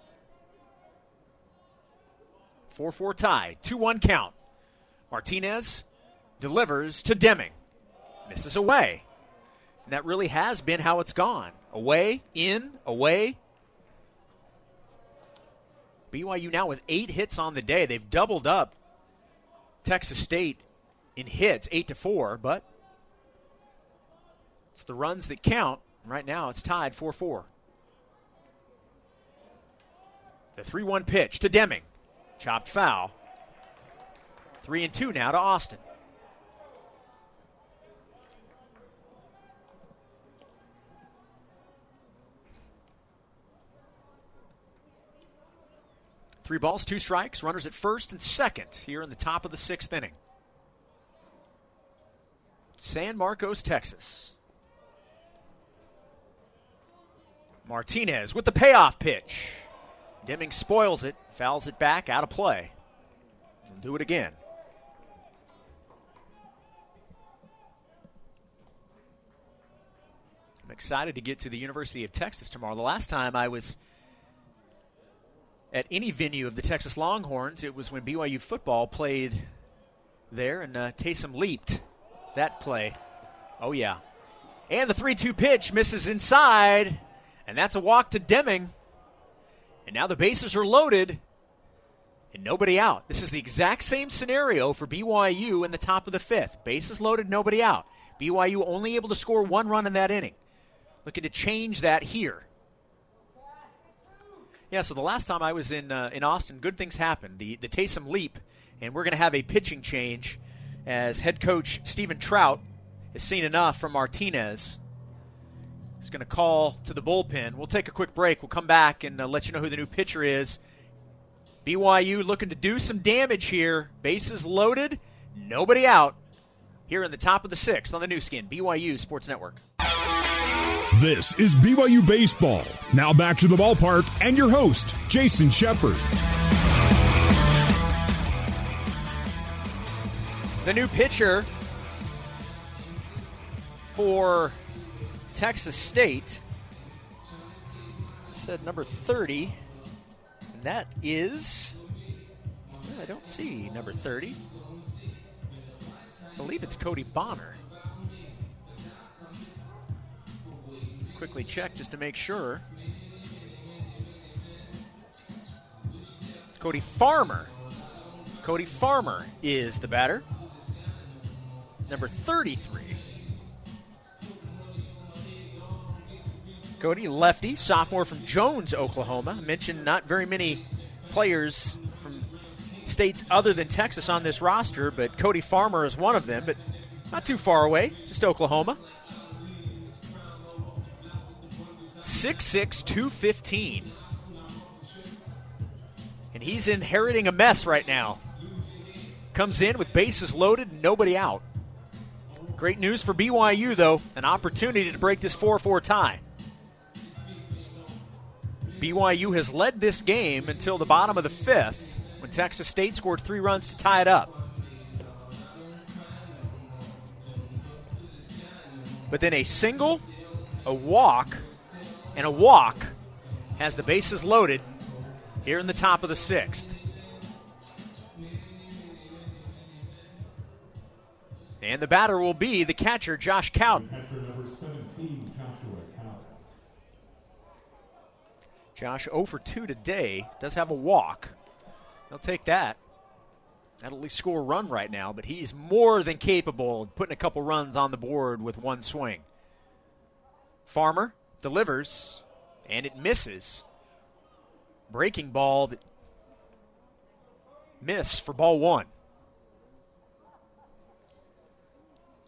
4 4 tie, 2 1 count. Martinez delivers to Deming, misses away. And that really has been how it's gone. Away, in, away. BYU now with eight hits on the day. They've doubled up Texas State in hits, eight to four, but it's the runs that count. Right now, it's tied 4 4. The 3 1 pitch to Deming. Chopped foul. 3 and 2 now to Austin. Three balls, two strikes, runners at first and second here in the top of the sixth inning. San Marcos, Texas. Martinez with the payoff pitch. Deming spoils it, fouls it back, out of play. And do it again. I'm excited to get to the University of Texas tomorrow. The last time I was at any venue of the Texas Longhorns, it was when BYU football played there, and uh, Taysom leaped that play. Oh, yeah. And the 3 2 pitch misses inside, and that's a walk to Deming. And now the bases are loaded and nobody out. This is the exact same scenario for BYU in the top of the fifth. Bases loaded, nobody out. BYU only able to score one run in that inning. Looking to change that here. Yeah, so the last time I was in uh, in Austin, good things happened. The the Taysom leap, and we're going to have a pitching change as head coach Steven Trout has seen enough from Martinez. He's going to call to the bullpen. We'll take a quick break. We'll come back and uh, let you know who the new pitcher is. BYU looking to do some damage here. Bases loaded, nobody out. Here in the top of the sixth on the Nu Skin, BYU Sports Network. This is BYU Baseball. Now back to the ballpark and your host, Jason Shepard. The new pitcher for Texas State said number 30. And that is. Well, I don't see number 30. I believe it's Cody Bonner. Quickly check just to make sure. Cody Farmer. Cody Farmer is the batter. Number 33. Cody, lefty, sophomore from Jones, Oklahoma. Mentioned not very many players from states other than Texas on this roster, but Cody Farmer is one of them, but not too far away, just Oklahoma. 6'6, 215. And he's inheriting a mess right now. Comes in with bases loaded, nobody out. Great news for BYU, though. An opportunity to break this 4 4 tie. BYU has led this game until the bottom of the fifth when Texas State scored three runs to tie it up. But then a single, a walk, and a walk has the bases loaded here in the top of the sixth. And the batter will be the catcher, Josh Cowden. Catcher number 17, Joshua Cowden. Josh 0 for 2 today. Does have a walk. He'll take that. That'll at least score a run right now, but he's more than capable of putting a couple runs on the board with one swing. Farmer delivers, and it misses. Breaking ball that miss for ball one.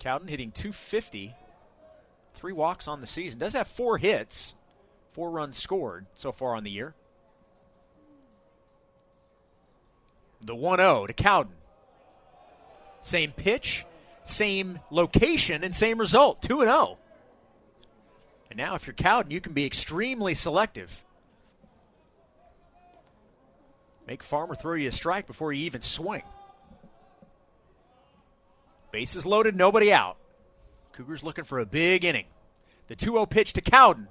Cowden hitting 250, three walks on the season. Does have four hits, four runs scored so far on the year. The 1 0 to Cowden. Same pitch, same location, and same result 2 0. And now, if you're Cowden, you can be extremely selective. Make Farmer throw you a strike before you even swing. Bases loaded, nobody out. Cougars looking for a big inning. The 2 0 pitch to Cowden.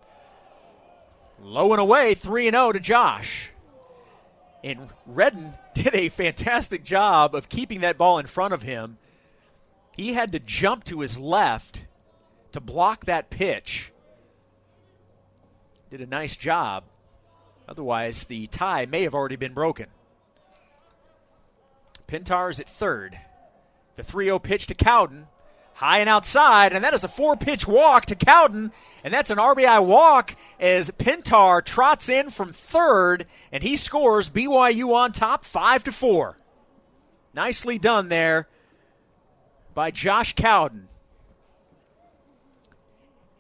Low and away, 3 0 to Josh. And Redden did a fantastic job of keeping that ball in front of him. He had to jump to his left to block that pitch. Did a nice job. Otherwise, the tie may have already been broken. Pintar is at third. The 3 0 pitch to Cowden. High and outside, and that is a four pitch walk to Cowden, and that's an RBI walk as Pintar trots in from third, and he scores BYU on top, 5 to 4. Nicely done there by Josh Cowden.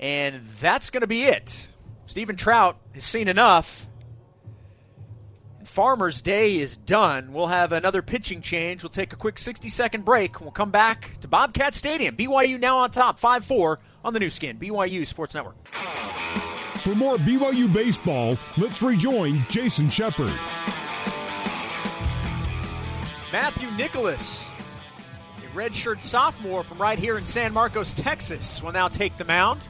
And that's going to be it. Steven Trout has seen enough. Farmer's day is done. We'll have another pitching change. We'll take a quick 60 second break. We'll come back to Bobcat Stadium. BYU now on top, 5 4 on the Nu Skin. BYU Sports Network. For more BYU baseball, let's rejoin Jason Shepard. Matthew Nicholas, a redshirt sophomore from right here in San Marcos, Texas, will now take the mound.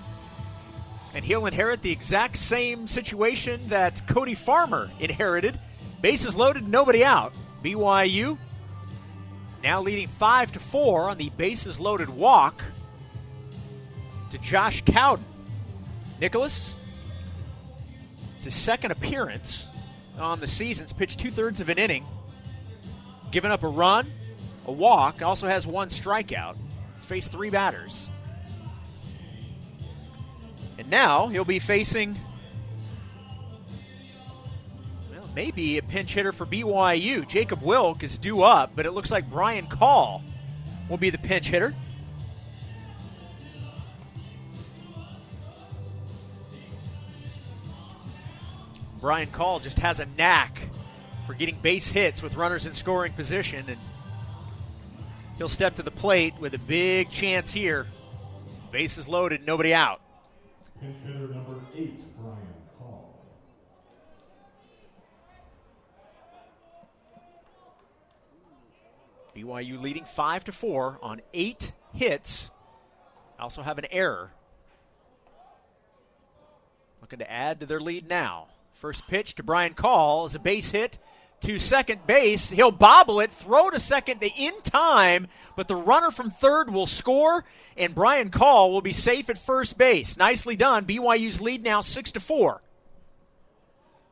And he'll inherit the exact same situation that Cody Farmer inherited. Bases loaded, nobody out. BYU now leading 5 to 4 on the bases loaded walk to Josh Cowden. Nicholas, it's his second appearance on the season. He's pitched two thirds of an inning, given up a run, a walk, also has one strikeout. He's faced three batters. And now he'll be facing, maybe a pinch hitter for BYU. Jacob Wilk is due up, but it looks like Brian Call will be the pinch hitter. Brian Call just has a knack for getting base hits with runners in scoring position, and he'll step to the plate with a big chance here. Bases loaded, nobody out. Pinch hitter number eight, BYU leading five to four on eight hits. Also have an error. Looking to add to their lead now. First pitch to Brian Call is a base hit to second base. He'll bobble it, throw to second in time, but the runner from third will score, and Brian Call will be safe at first base. Nicely done. BYU's lead now six to four.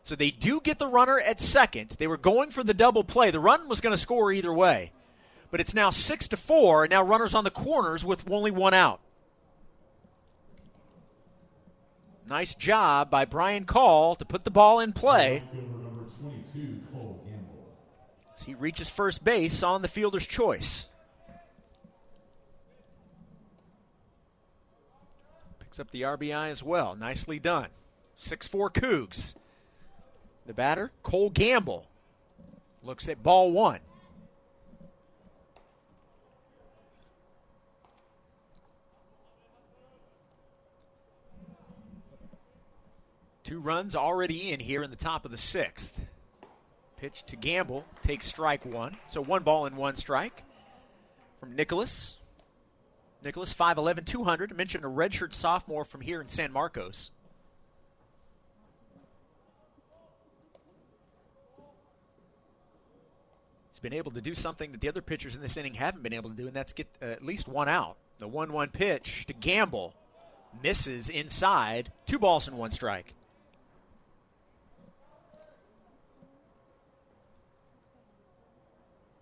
So they do get the runner at second. They were going for the double play. The run was going to score either way. But it's now six to four, and now runners on the corners with only one out. Nice job by Brian Call to put the ball in play Fielder number 22, Cole Gamble. as he reaches first base on the fielder's choice. Picks up the RBI as well. Nicely done. 6 4 Cougs. The batter, Cole Gamble, looks at ball one. Two runs already in here in the top of the sixth. Pitch to Gamble takes strike one. So one ball and one strike from Nicholas. Nicholas, 5'11, 200. I mentioned a redshirt sophomore from here in San Marcos. He's been able to do something that the other pitchers in this inning haven't been able to do, and that's get uh, at least one out. The 1 1 pitch to Gamble misses inside. Two balls and one strike.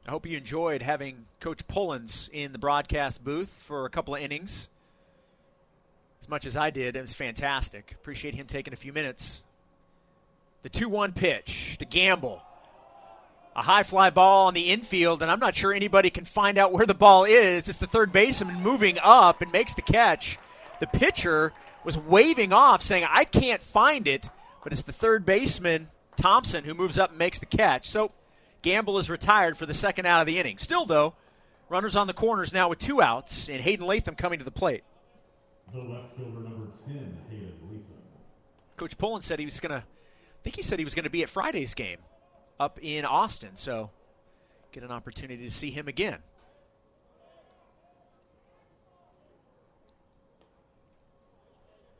I hope you enjoyed having Coach Pullins in the broadcast booth for a couple of innings. As much as I did, it was fantastic. Appreciate him taking a few minutes. The 2 1 pitch to Gamble. A high fly ball on the infield, and I'm not sure anybody can find out where the ball is. It's the third baseman moving up and makes the catch. The pitcher was waving off, saying, I can't find it, but it's the third baseman, Thompson, who moves up and makes the catch. So Gamble is retired for the second out of the inning. Still, though, runners on the corners now with two outs, and Hayden Latham coming to the plate. The left fielder number 10, Hayden Latham. Coach Pullen said he was going to, I think he said he was going to be at Friday's game up in Austin, so get an opportunity to see him again.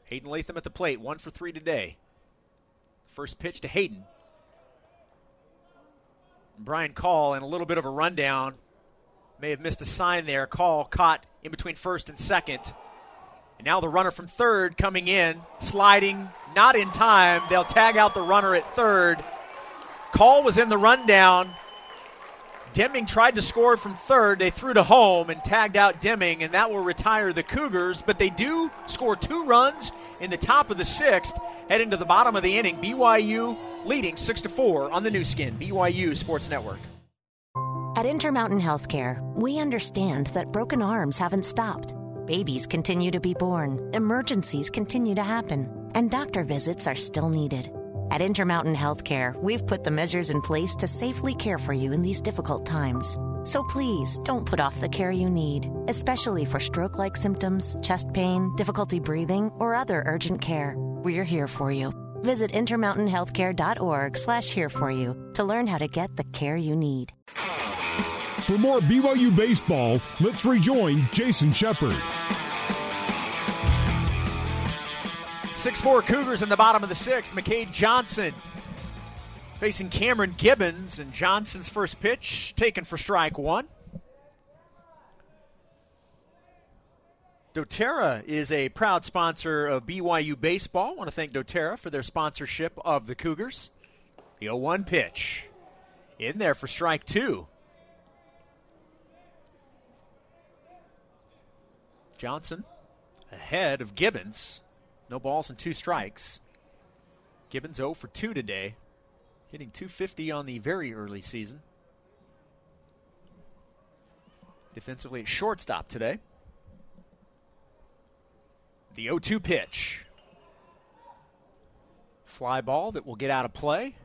Hayden Latham at the plate, one for three today. First pitch to Hayden. Brian Call and a little bit of a rundown. May have missed a sign there. Call caught in between first and second. And now the runner from third coming in, sliding, not in time. They'll tag out the runner at third. Call was in the rundown. Deming tried to score from third. They threw to home and tagged out Deming, and that will retire the Cougars. But they do score two runs in the top of the sixth, heading to the bottom of the inning. BYU leading six to four on the Nu Skin, BYU Sports Network. At Intermountain Healthcare, we understand that broken arms haven't stopped. Babies continue to be born, emergencies continue to happen, and doctor visits are still needed. At Intermountain Healthcare, we've put the measures in place to safely care for you in these difficult times. So please don't put off the care you need, especially for stroke like symptoms, chest pain, difficulty breathing, or other urgent care. We're here for you. Visit intermountainhealthcare.org slash here for you to learn how to get the care you need. For more BYU baseball, let's rejoin Jason Shepard. 6 4 Cougars in the bottom of the sixth. McCade Johnson facing Cameron Gibbons, and Johnson's first pitch taken for strike one. doTERRA is a proud sponsor of BYU Baseball. I want to thank doTERRA for their sponsorship of the Cougars. The 0 1 pitch in there for strike two. Johnson ahead of Gibbons. No balls and two strikes. Gibbons 0 for 2 today, hitting 250 on the very early season. Defensively at shortstop today. The 0 2 pitch. Fly ball that will get out of play.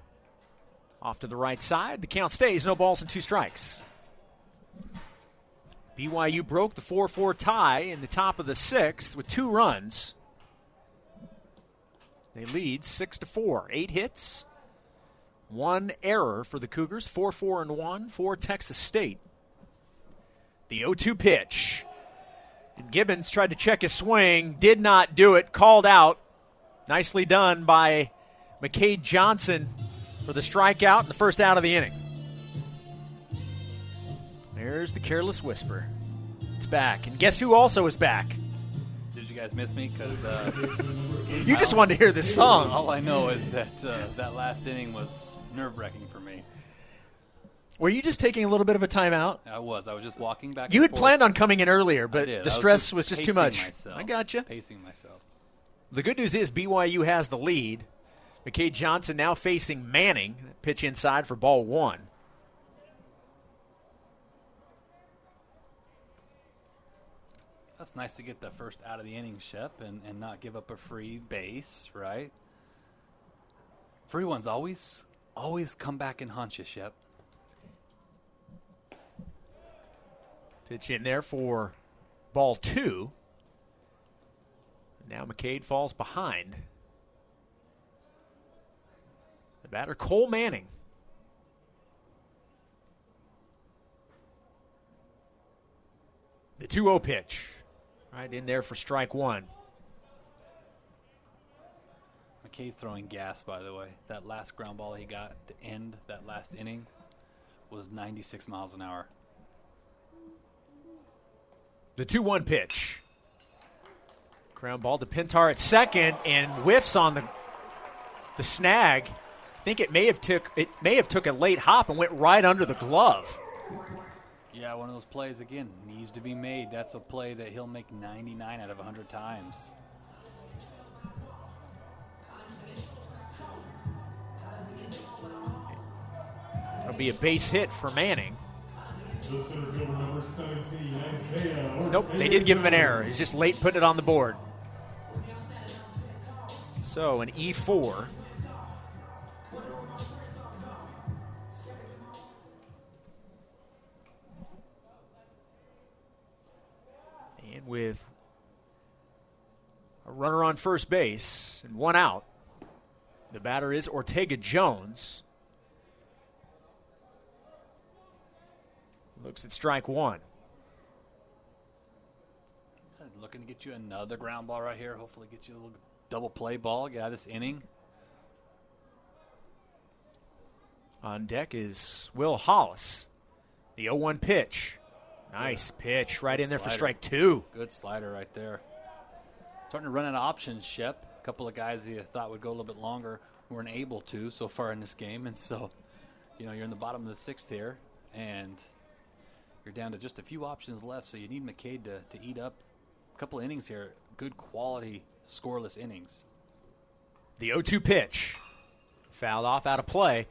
Off to the right side. The count stays. No balls and two strikes. BYU broke the 4 4 tie in the top of the sixth with two runs. They lead 6 to 4. Eight hits, one error for the Cougars, 4 4 and 1 for Texas State. The 0 2 pitch. And Gibbons tried to check his swing, did not do it, called out. Nicely done by McCade Johnson for the strikeout and the first out of the inning. There's the careless whisper. It's back. And guess who also is back? Did you guys miss me? Because uh, You just wanted to hear this song. all I know is that uh, that last inning was nerve wrecking for me. Were you just taking a little bit of a timeout? I was. I was just walking back. You had forth. planned on coming in earlier, but the I stress was just, too much. Myself, I got you. Pacing myself. The good news is BYU has the lead. McKay Johnson now facing Manning. Pitch inside for ball one. That's nice to get the first out of the inning, Shep, and, and not give up a free base, right? Free ones always always come back and haunt you, Shep. Pitch in there for ball two. Now McCade falls behind. The batter, Cole Manning. The 2 0 pitch. Right in there for strike one. McKay's throwing gas, by the way. That last ground ball he got to end that last inning was 96 miles an hour. The 2 1 pitch. Ground ball to Pintar at second and whiffs on the the snag. I think it may have took it may have took a late hop and went right under the glove. Yeah, one of those plays again needs to be made. That's a play that he'll make 99 out of 100 times. It'll be a base hit for Manning. The center fielder number 17, Isaiah. Nope, they did give him an error. He's just late putting it on the board. So an E E4. And with a runner on first base and one out, the batter is Ortega Jones. Looks at strike one. Looking to get you another ground ball right here. Hopefully, get you a little double play ball. Get out of this inning. On deck is Will Hollis. The 0 1 pitch. Nice pitch right in there for strike two. Good slider right there. Starting to run out of options, Shep. A couple of guys that you thought would go a little bit longer weren't able to so far in this game. And so, you know, you're in the bottom of the sixth here, and you're down to just a few options left. So you need McCade to, to eat up a couple of innings here. Good quality, scoreless innings. The 0 2 pitch. Fouled off out of play.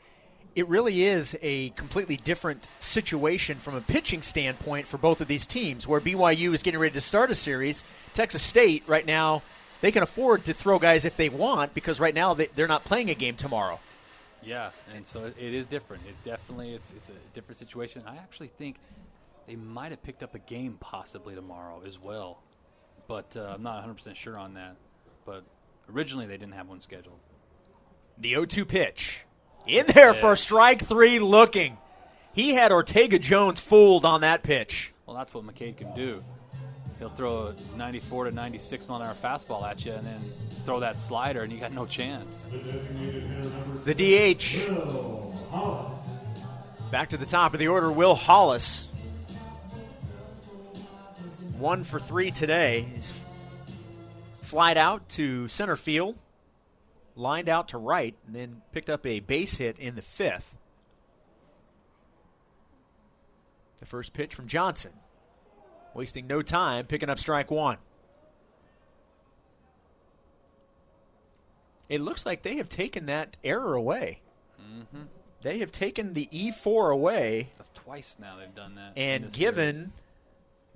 It really is a completely different situation from a pitching standpoint for both of these teams, where BYU is getting ready to start a series. Texas State, right now, they can afford to throw guys if they want because right now they, they're not playing a game tomorrow. Yeah, and so it, it is different. It definitely it's it's a different situation. I actually think they might have picked up a game possibly tomorrow as well, but uh, I'm not 100 percent sure on that. But originally they didn't have one scheduled. The 0 2 pitch. In there for strike three looking. He had Ortega Jones fooled on that pitch. Well, that's what McCade can do. He'll throw a 94 to 96 mile an hour fastball at you, and then throw that slider, and you got no chance. The designated hitter number The DH. Will Back to the top of the order, Will Hollis. One for three today. He's flied out to center field, lined out to right, and then picked up a base hit in the fifth. The first pitch from Johnson. Wasting no time, picking up strike one. It looks like they have taken that error away. Mm-hmm. They have taken the E4 away That's twice now they've done that. and given series.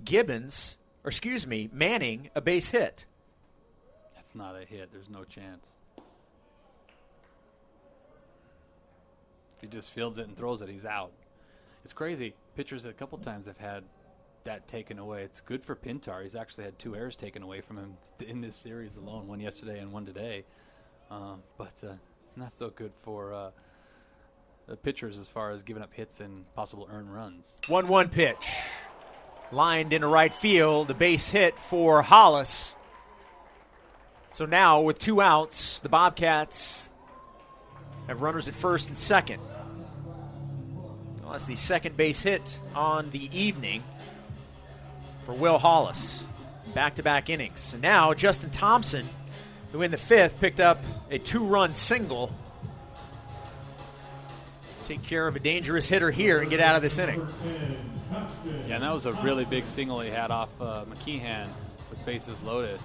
Gibbons, or excuse me, Manning a base hit. That's not a hit. There's no chance. If he just fields it and throws it, he's out. It's crazy. Pitchers a couple times have had that taken away. It's good for Pintar. He's actually had two errors taken away from him in this series alone. One yesterday and one today. Um, but uh, not so good for uh, the pitchers as far as giving up hits and possible earned runs. 1 1 pitch. Lined into right field, the base hit for Hollis. So now, with two outs, the Bobcats have runners at first and second. Well, that's the second base hit on the evening for Will Hollis. Back to back innings. And now, Justin Thompson, who in the fifth picked up a two run single. Take care of a dangerous hitter here and get out of this inning. Number 10, Custon. Yeah, and that was a really big single he had off uh, McKeon with bases loaded.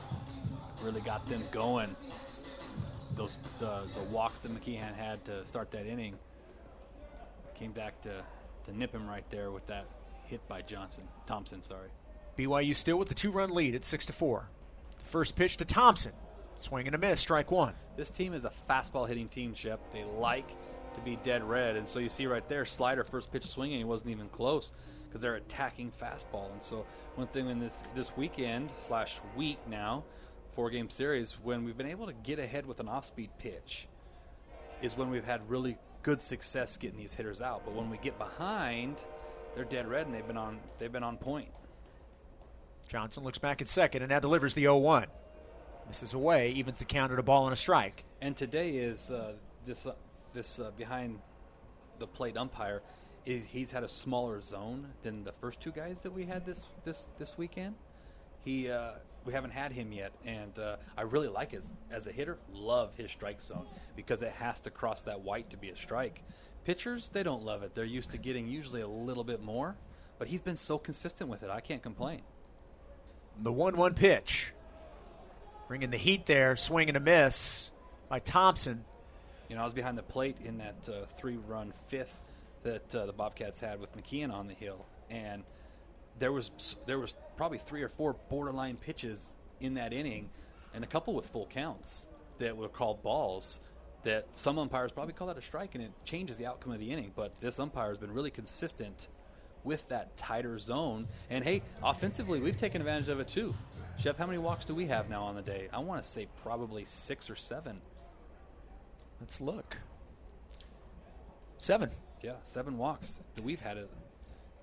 really got them going. Those the, the walks that McKeon had to start that inning came back to, to nip him right there with that hit by Johnson Thompson. Sorry. BYU still with the two-run lead at six to four. First pitch to Thompson, swing and a miss, strike one. This team is a fastball hitting team, Shep. They like to be dead red, and so you see right there, slider first pitch swinging, he wasn't even close because they're attacking fastball. And so one thing in this this weekend slash week now, four game series, when we've been able to get ahead with an off speed pitch, is when we've had really good success getting these hitters out. But when we get behind, they're dead red and they've been on they've been on point. Johnson looks back at second and now delivers the 0 1. Misses away, evens the count at a ball and a strike. And today is uh, this uh, this uh, behind the plate umpire. Is, he's had a smaller zone than the first two guys that we had this this this weekend. He uh, we haven't had him yet, and uh, I really like it as a hitter. Love his strike zone because it has to cross that white to be a strike. Pitchers they don't love it. They're used to getting usually a little bit more, but he's been so consistent with it. I can't complain. The 1 1 pitch. Bringing the heat there, swing and a miss by Thompson. You know, I was behind the plate in that uh, three run fifth that uh, the Bobcats had with McKeon on the hill, and there was there was probably three or four borderline pitches in that inning, and a couple with full counts that were called balls. That some umpires probably call that a strike, and it changes the outcome of the inning. But this umpire has been really consistent with that tighter zone. And hey, offensively, we've taken advantage of it too. Shep, how many walks do we have now on the day? I want to say probably six or seven. Let's look. Seven. Yeah, seven walks that we've had it.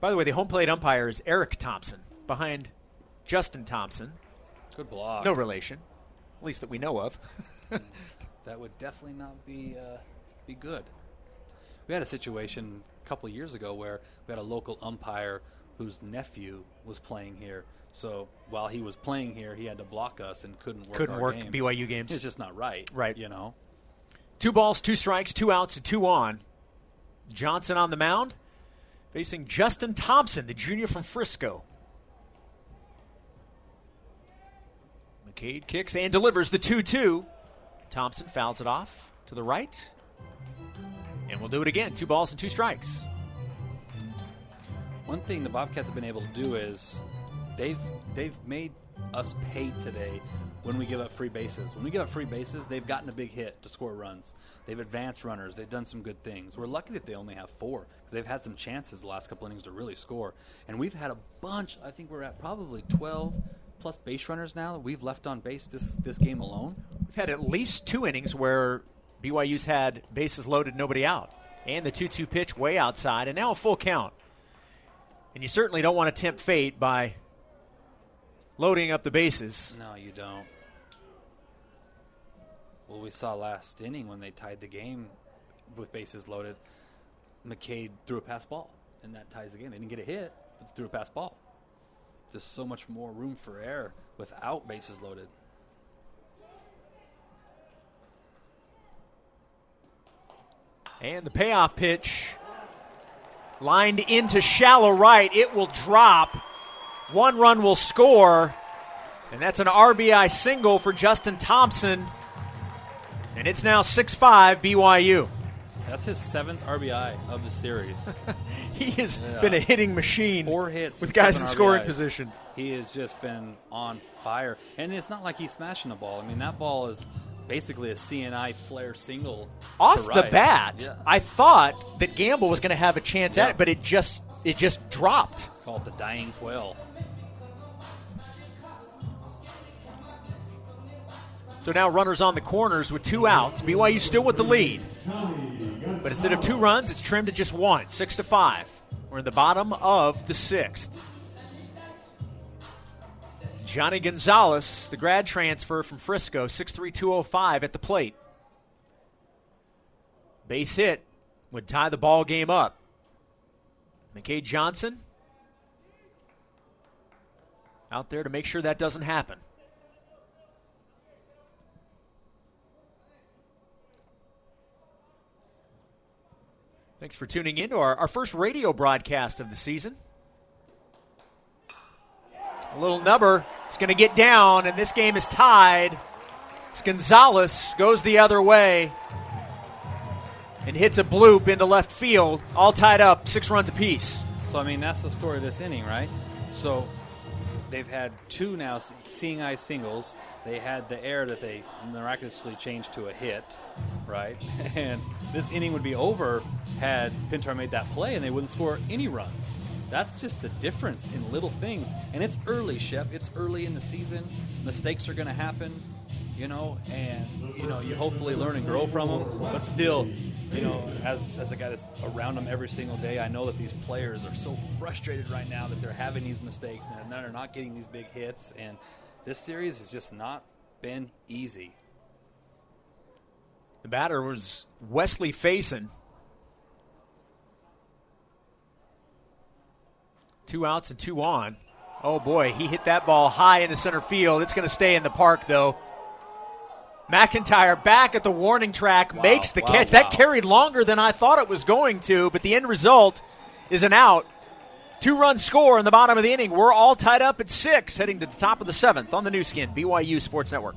By the way, the home plate umpire is Eric Thompson, behind Justin Thompson. Good block. No relation, at least that we know of. that would definitely not be uh, be good. We had a situation a couple of years ago where we had a local umpire whose nephew was playing here. So while he was playing here, he had to block us and couldn't work. Couldn't work games. BYU games. It's just not right. Right. You know. Two balls, two strikes, two outs, and two on. Johnson on the mound, facing Justin Thompson, the junior from Frisco. McCade kicks and delivers the 2 2. Thompson fouls it off to the right. And we'll do it again. Two balls and two strikes. One thing the Bobcats have been able to do is they've they've made us pay today when we give up free bases. When we give up free bases, they've gotten a big hit to score runs. They've advanced runners. They've done some good things. We're lucky that they only have four because they've had some chances the last couple innings to really score. And we've had a bunch. I think we're at probably 12 plus base runners now that we've left on base this this game alone. We've had at least two innings where BYU's had bases loaded, nobody out. And the 2 2 pitch way outside, and now a full count. And you certainly don't want to tempt fate by loading up the bases. No, you don't. Well, we saw last inning when they tied the game with bases loaded. McCade threw a pass ball, and that ties the game. They didn't get a hit, but threw a pass ball. Just so much more room for error without bases loaded. And the payoff pitch lined into shallow right. It will drop. One run will score. And that's an RBI single for Justin Thompson. And it's now 6 5 BYU. That's his seventh RBI of the series. he has Yeah. been a hitting machine Four hits with guys in seven scoring RBIs. position. He has just been on fire, and it's not like he's smashing the ball. I mean, that ball is basically a seeing eye flare single Off the bat, Yeah. I thought that Gamble was going to have a chance Yeah. at it, but it just it just dropped. Called the dying quail. So now runners on the corners with two outs. BYU still with the lead. But instead of two runs, it's trimmed to just one, six to five. We're in the bottom of the sixth. Johnny Gonzalez, the grad transfer from Frisco, 6'3", 205 at the plate. Base hit would tie the ball game up. McKay Johnson out there to make sure that doesn't happen. Thanks for tuning in to our, our first radio broadcast of the season. A little number. It's going to get down, and this game is tied It's Gonzalez goes the other way and hits a bloop into left field, all tied up, six runs apiece. So I mean, that's the story of this inning, right? So they've had two now seeing eye singles. They had the error that they miraculously changed to a hit, right? And this inning would be over had Pintar made that play, and they wouldn't score any runs. That's just the difference in little things. And it's early, Shep. It's early in the season. Mistakes are going to happen, you know, and, you know, you hopefully learn and grow from them. But still, you know, as, as a guy that's around them every single day, I know that these players are so frustrated right now that they're having these mistakes and they're not getting these big hits. And this series has just not been easy. The batter was Wesley Faison. Two outs and two on. Oh boy, he hit that ball high into center field. It's going to stay in the park though. McIntyre back at the warning track Wow, makes the wow, catch. wow. That carried longer than I thought it was going to, but the end result is an out. Two run score in the bottom of the inning. We're all tied up at six, heading to the top of the seventh on the Nu Skin, BYU Sports Network.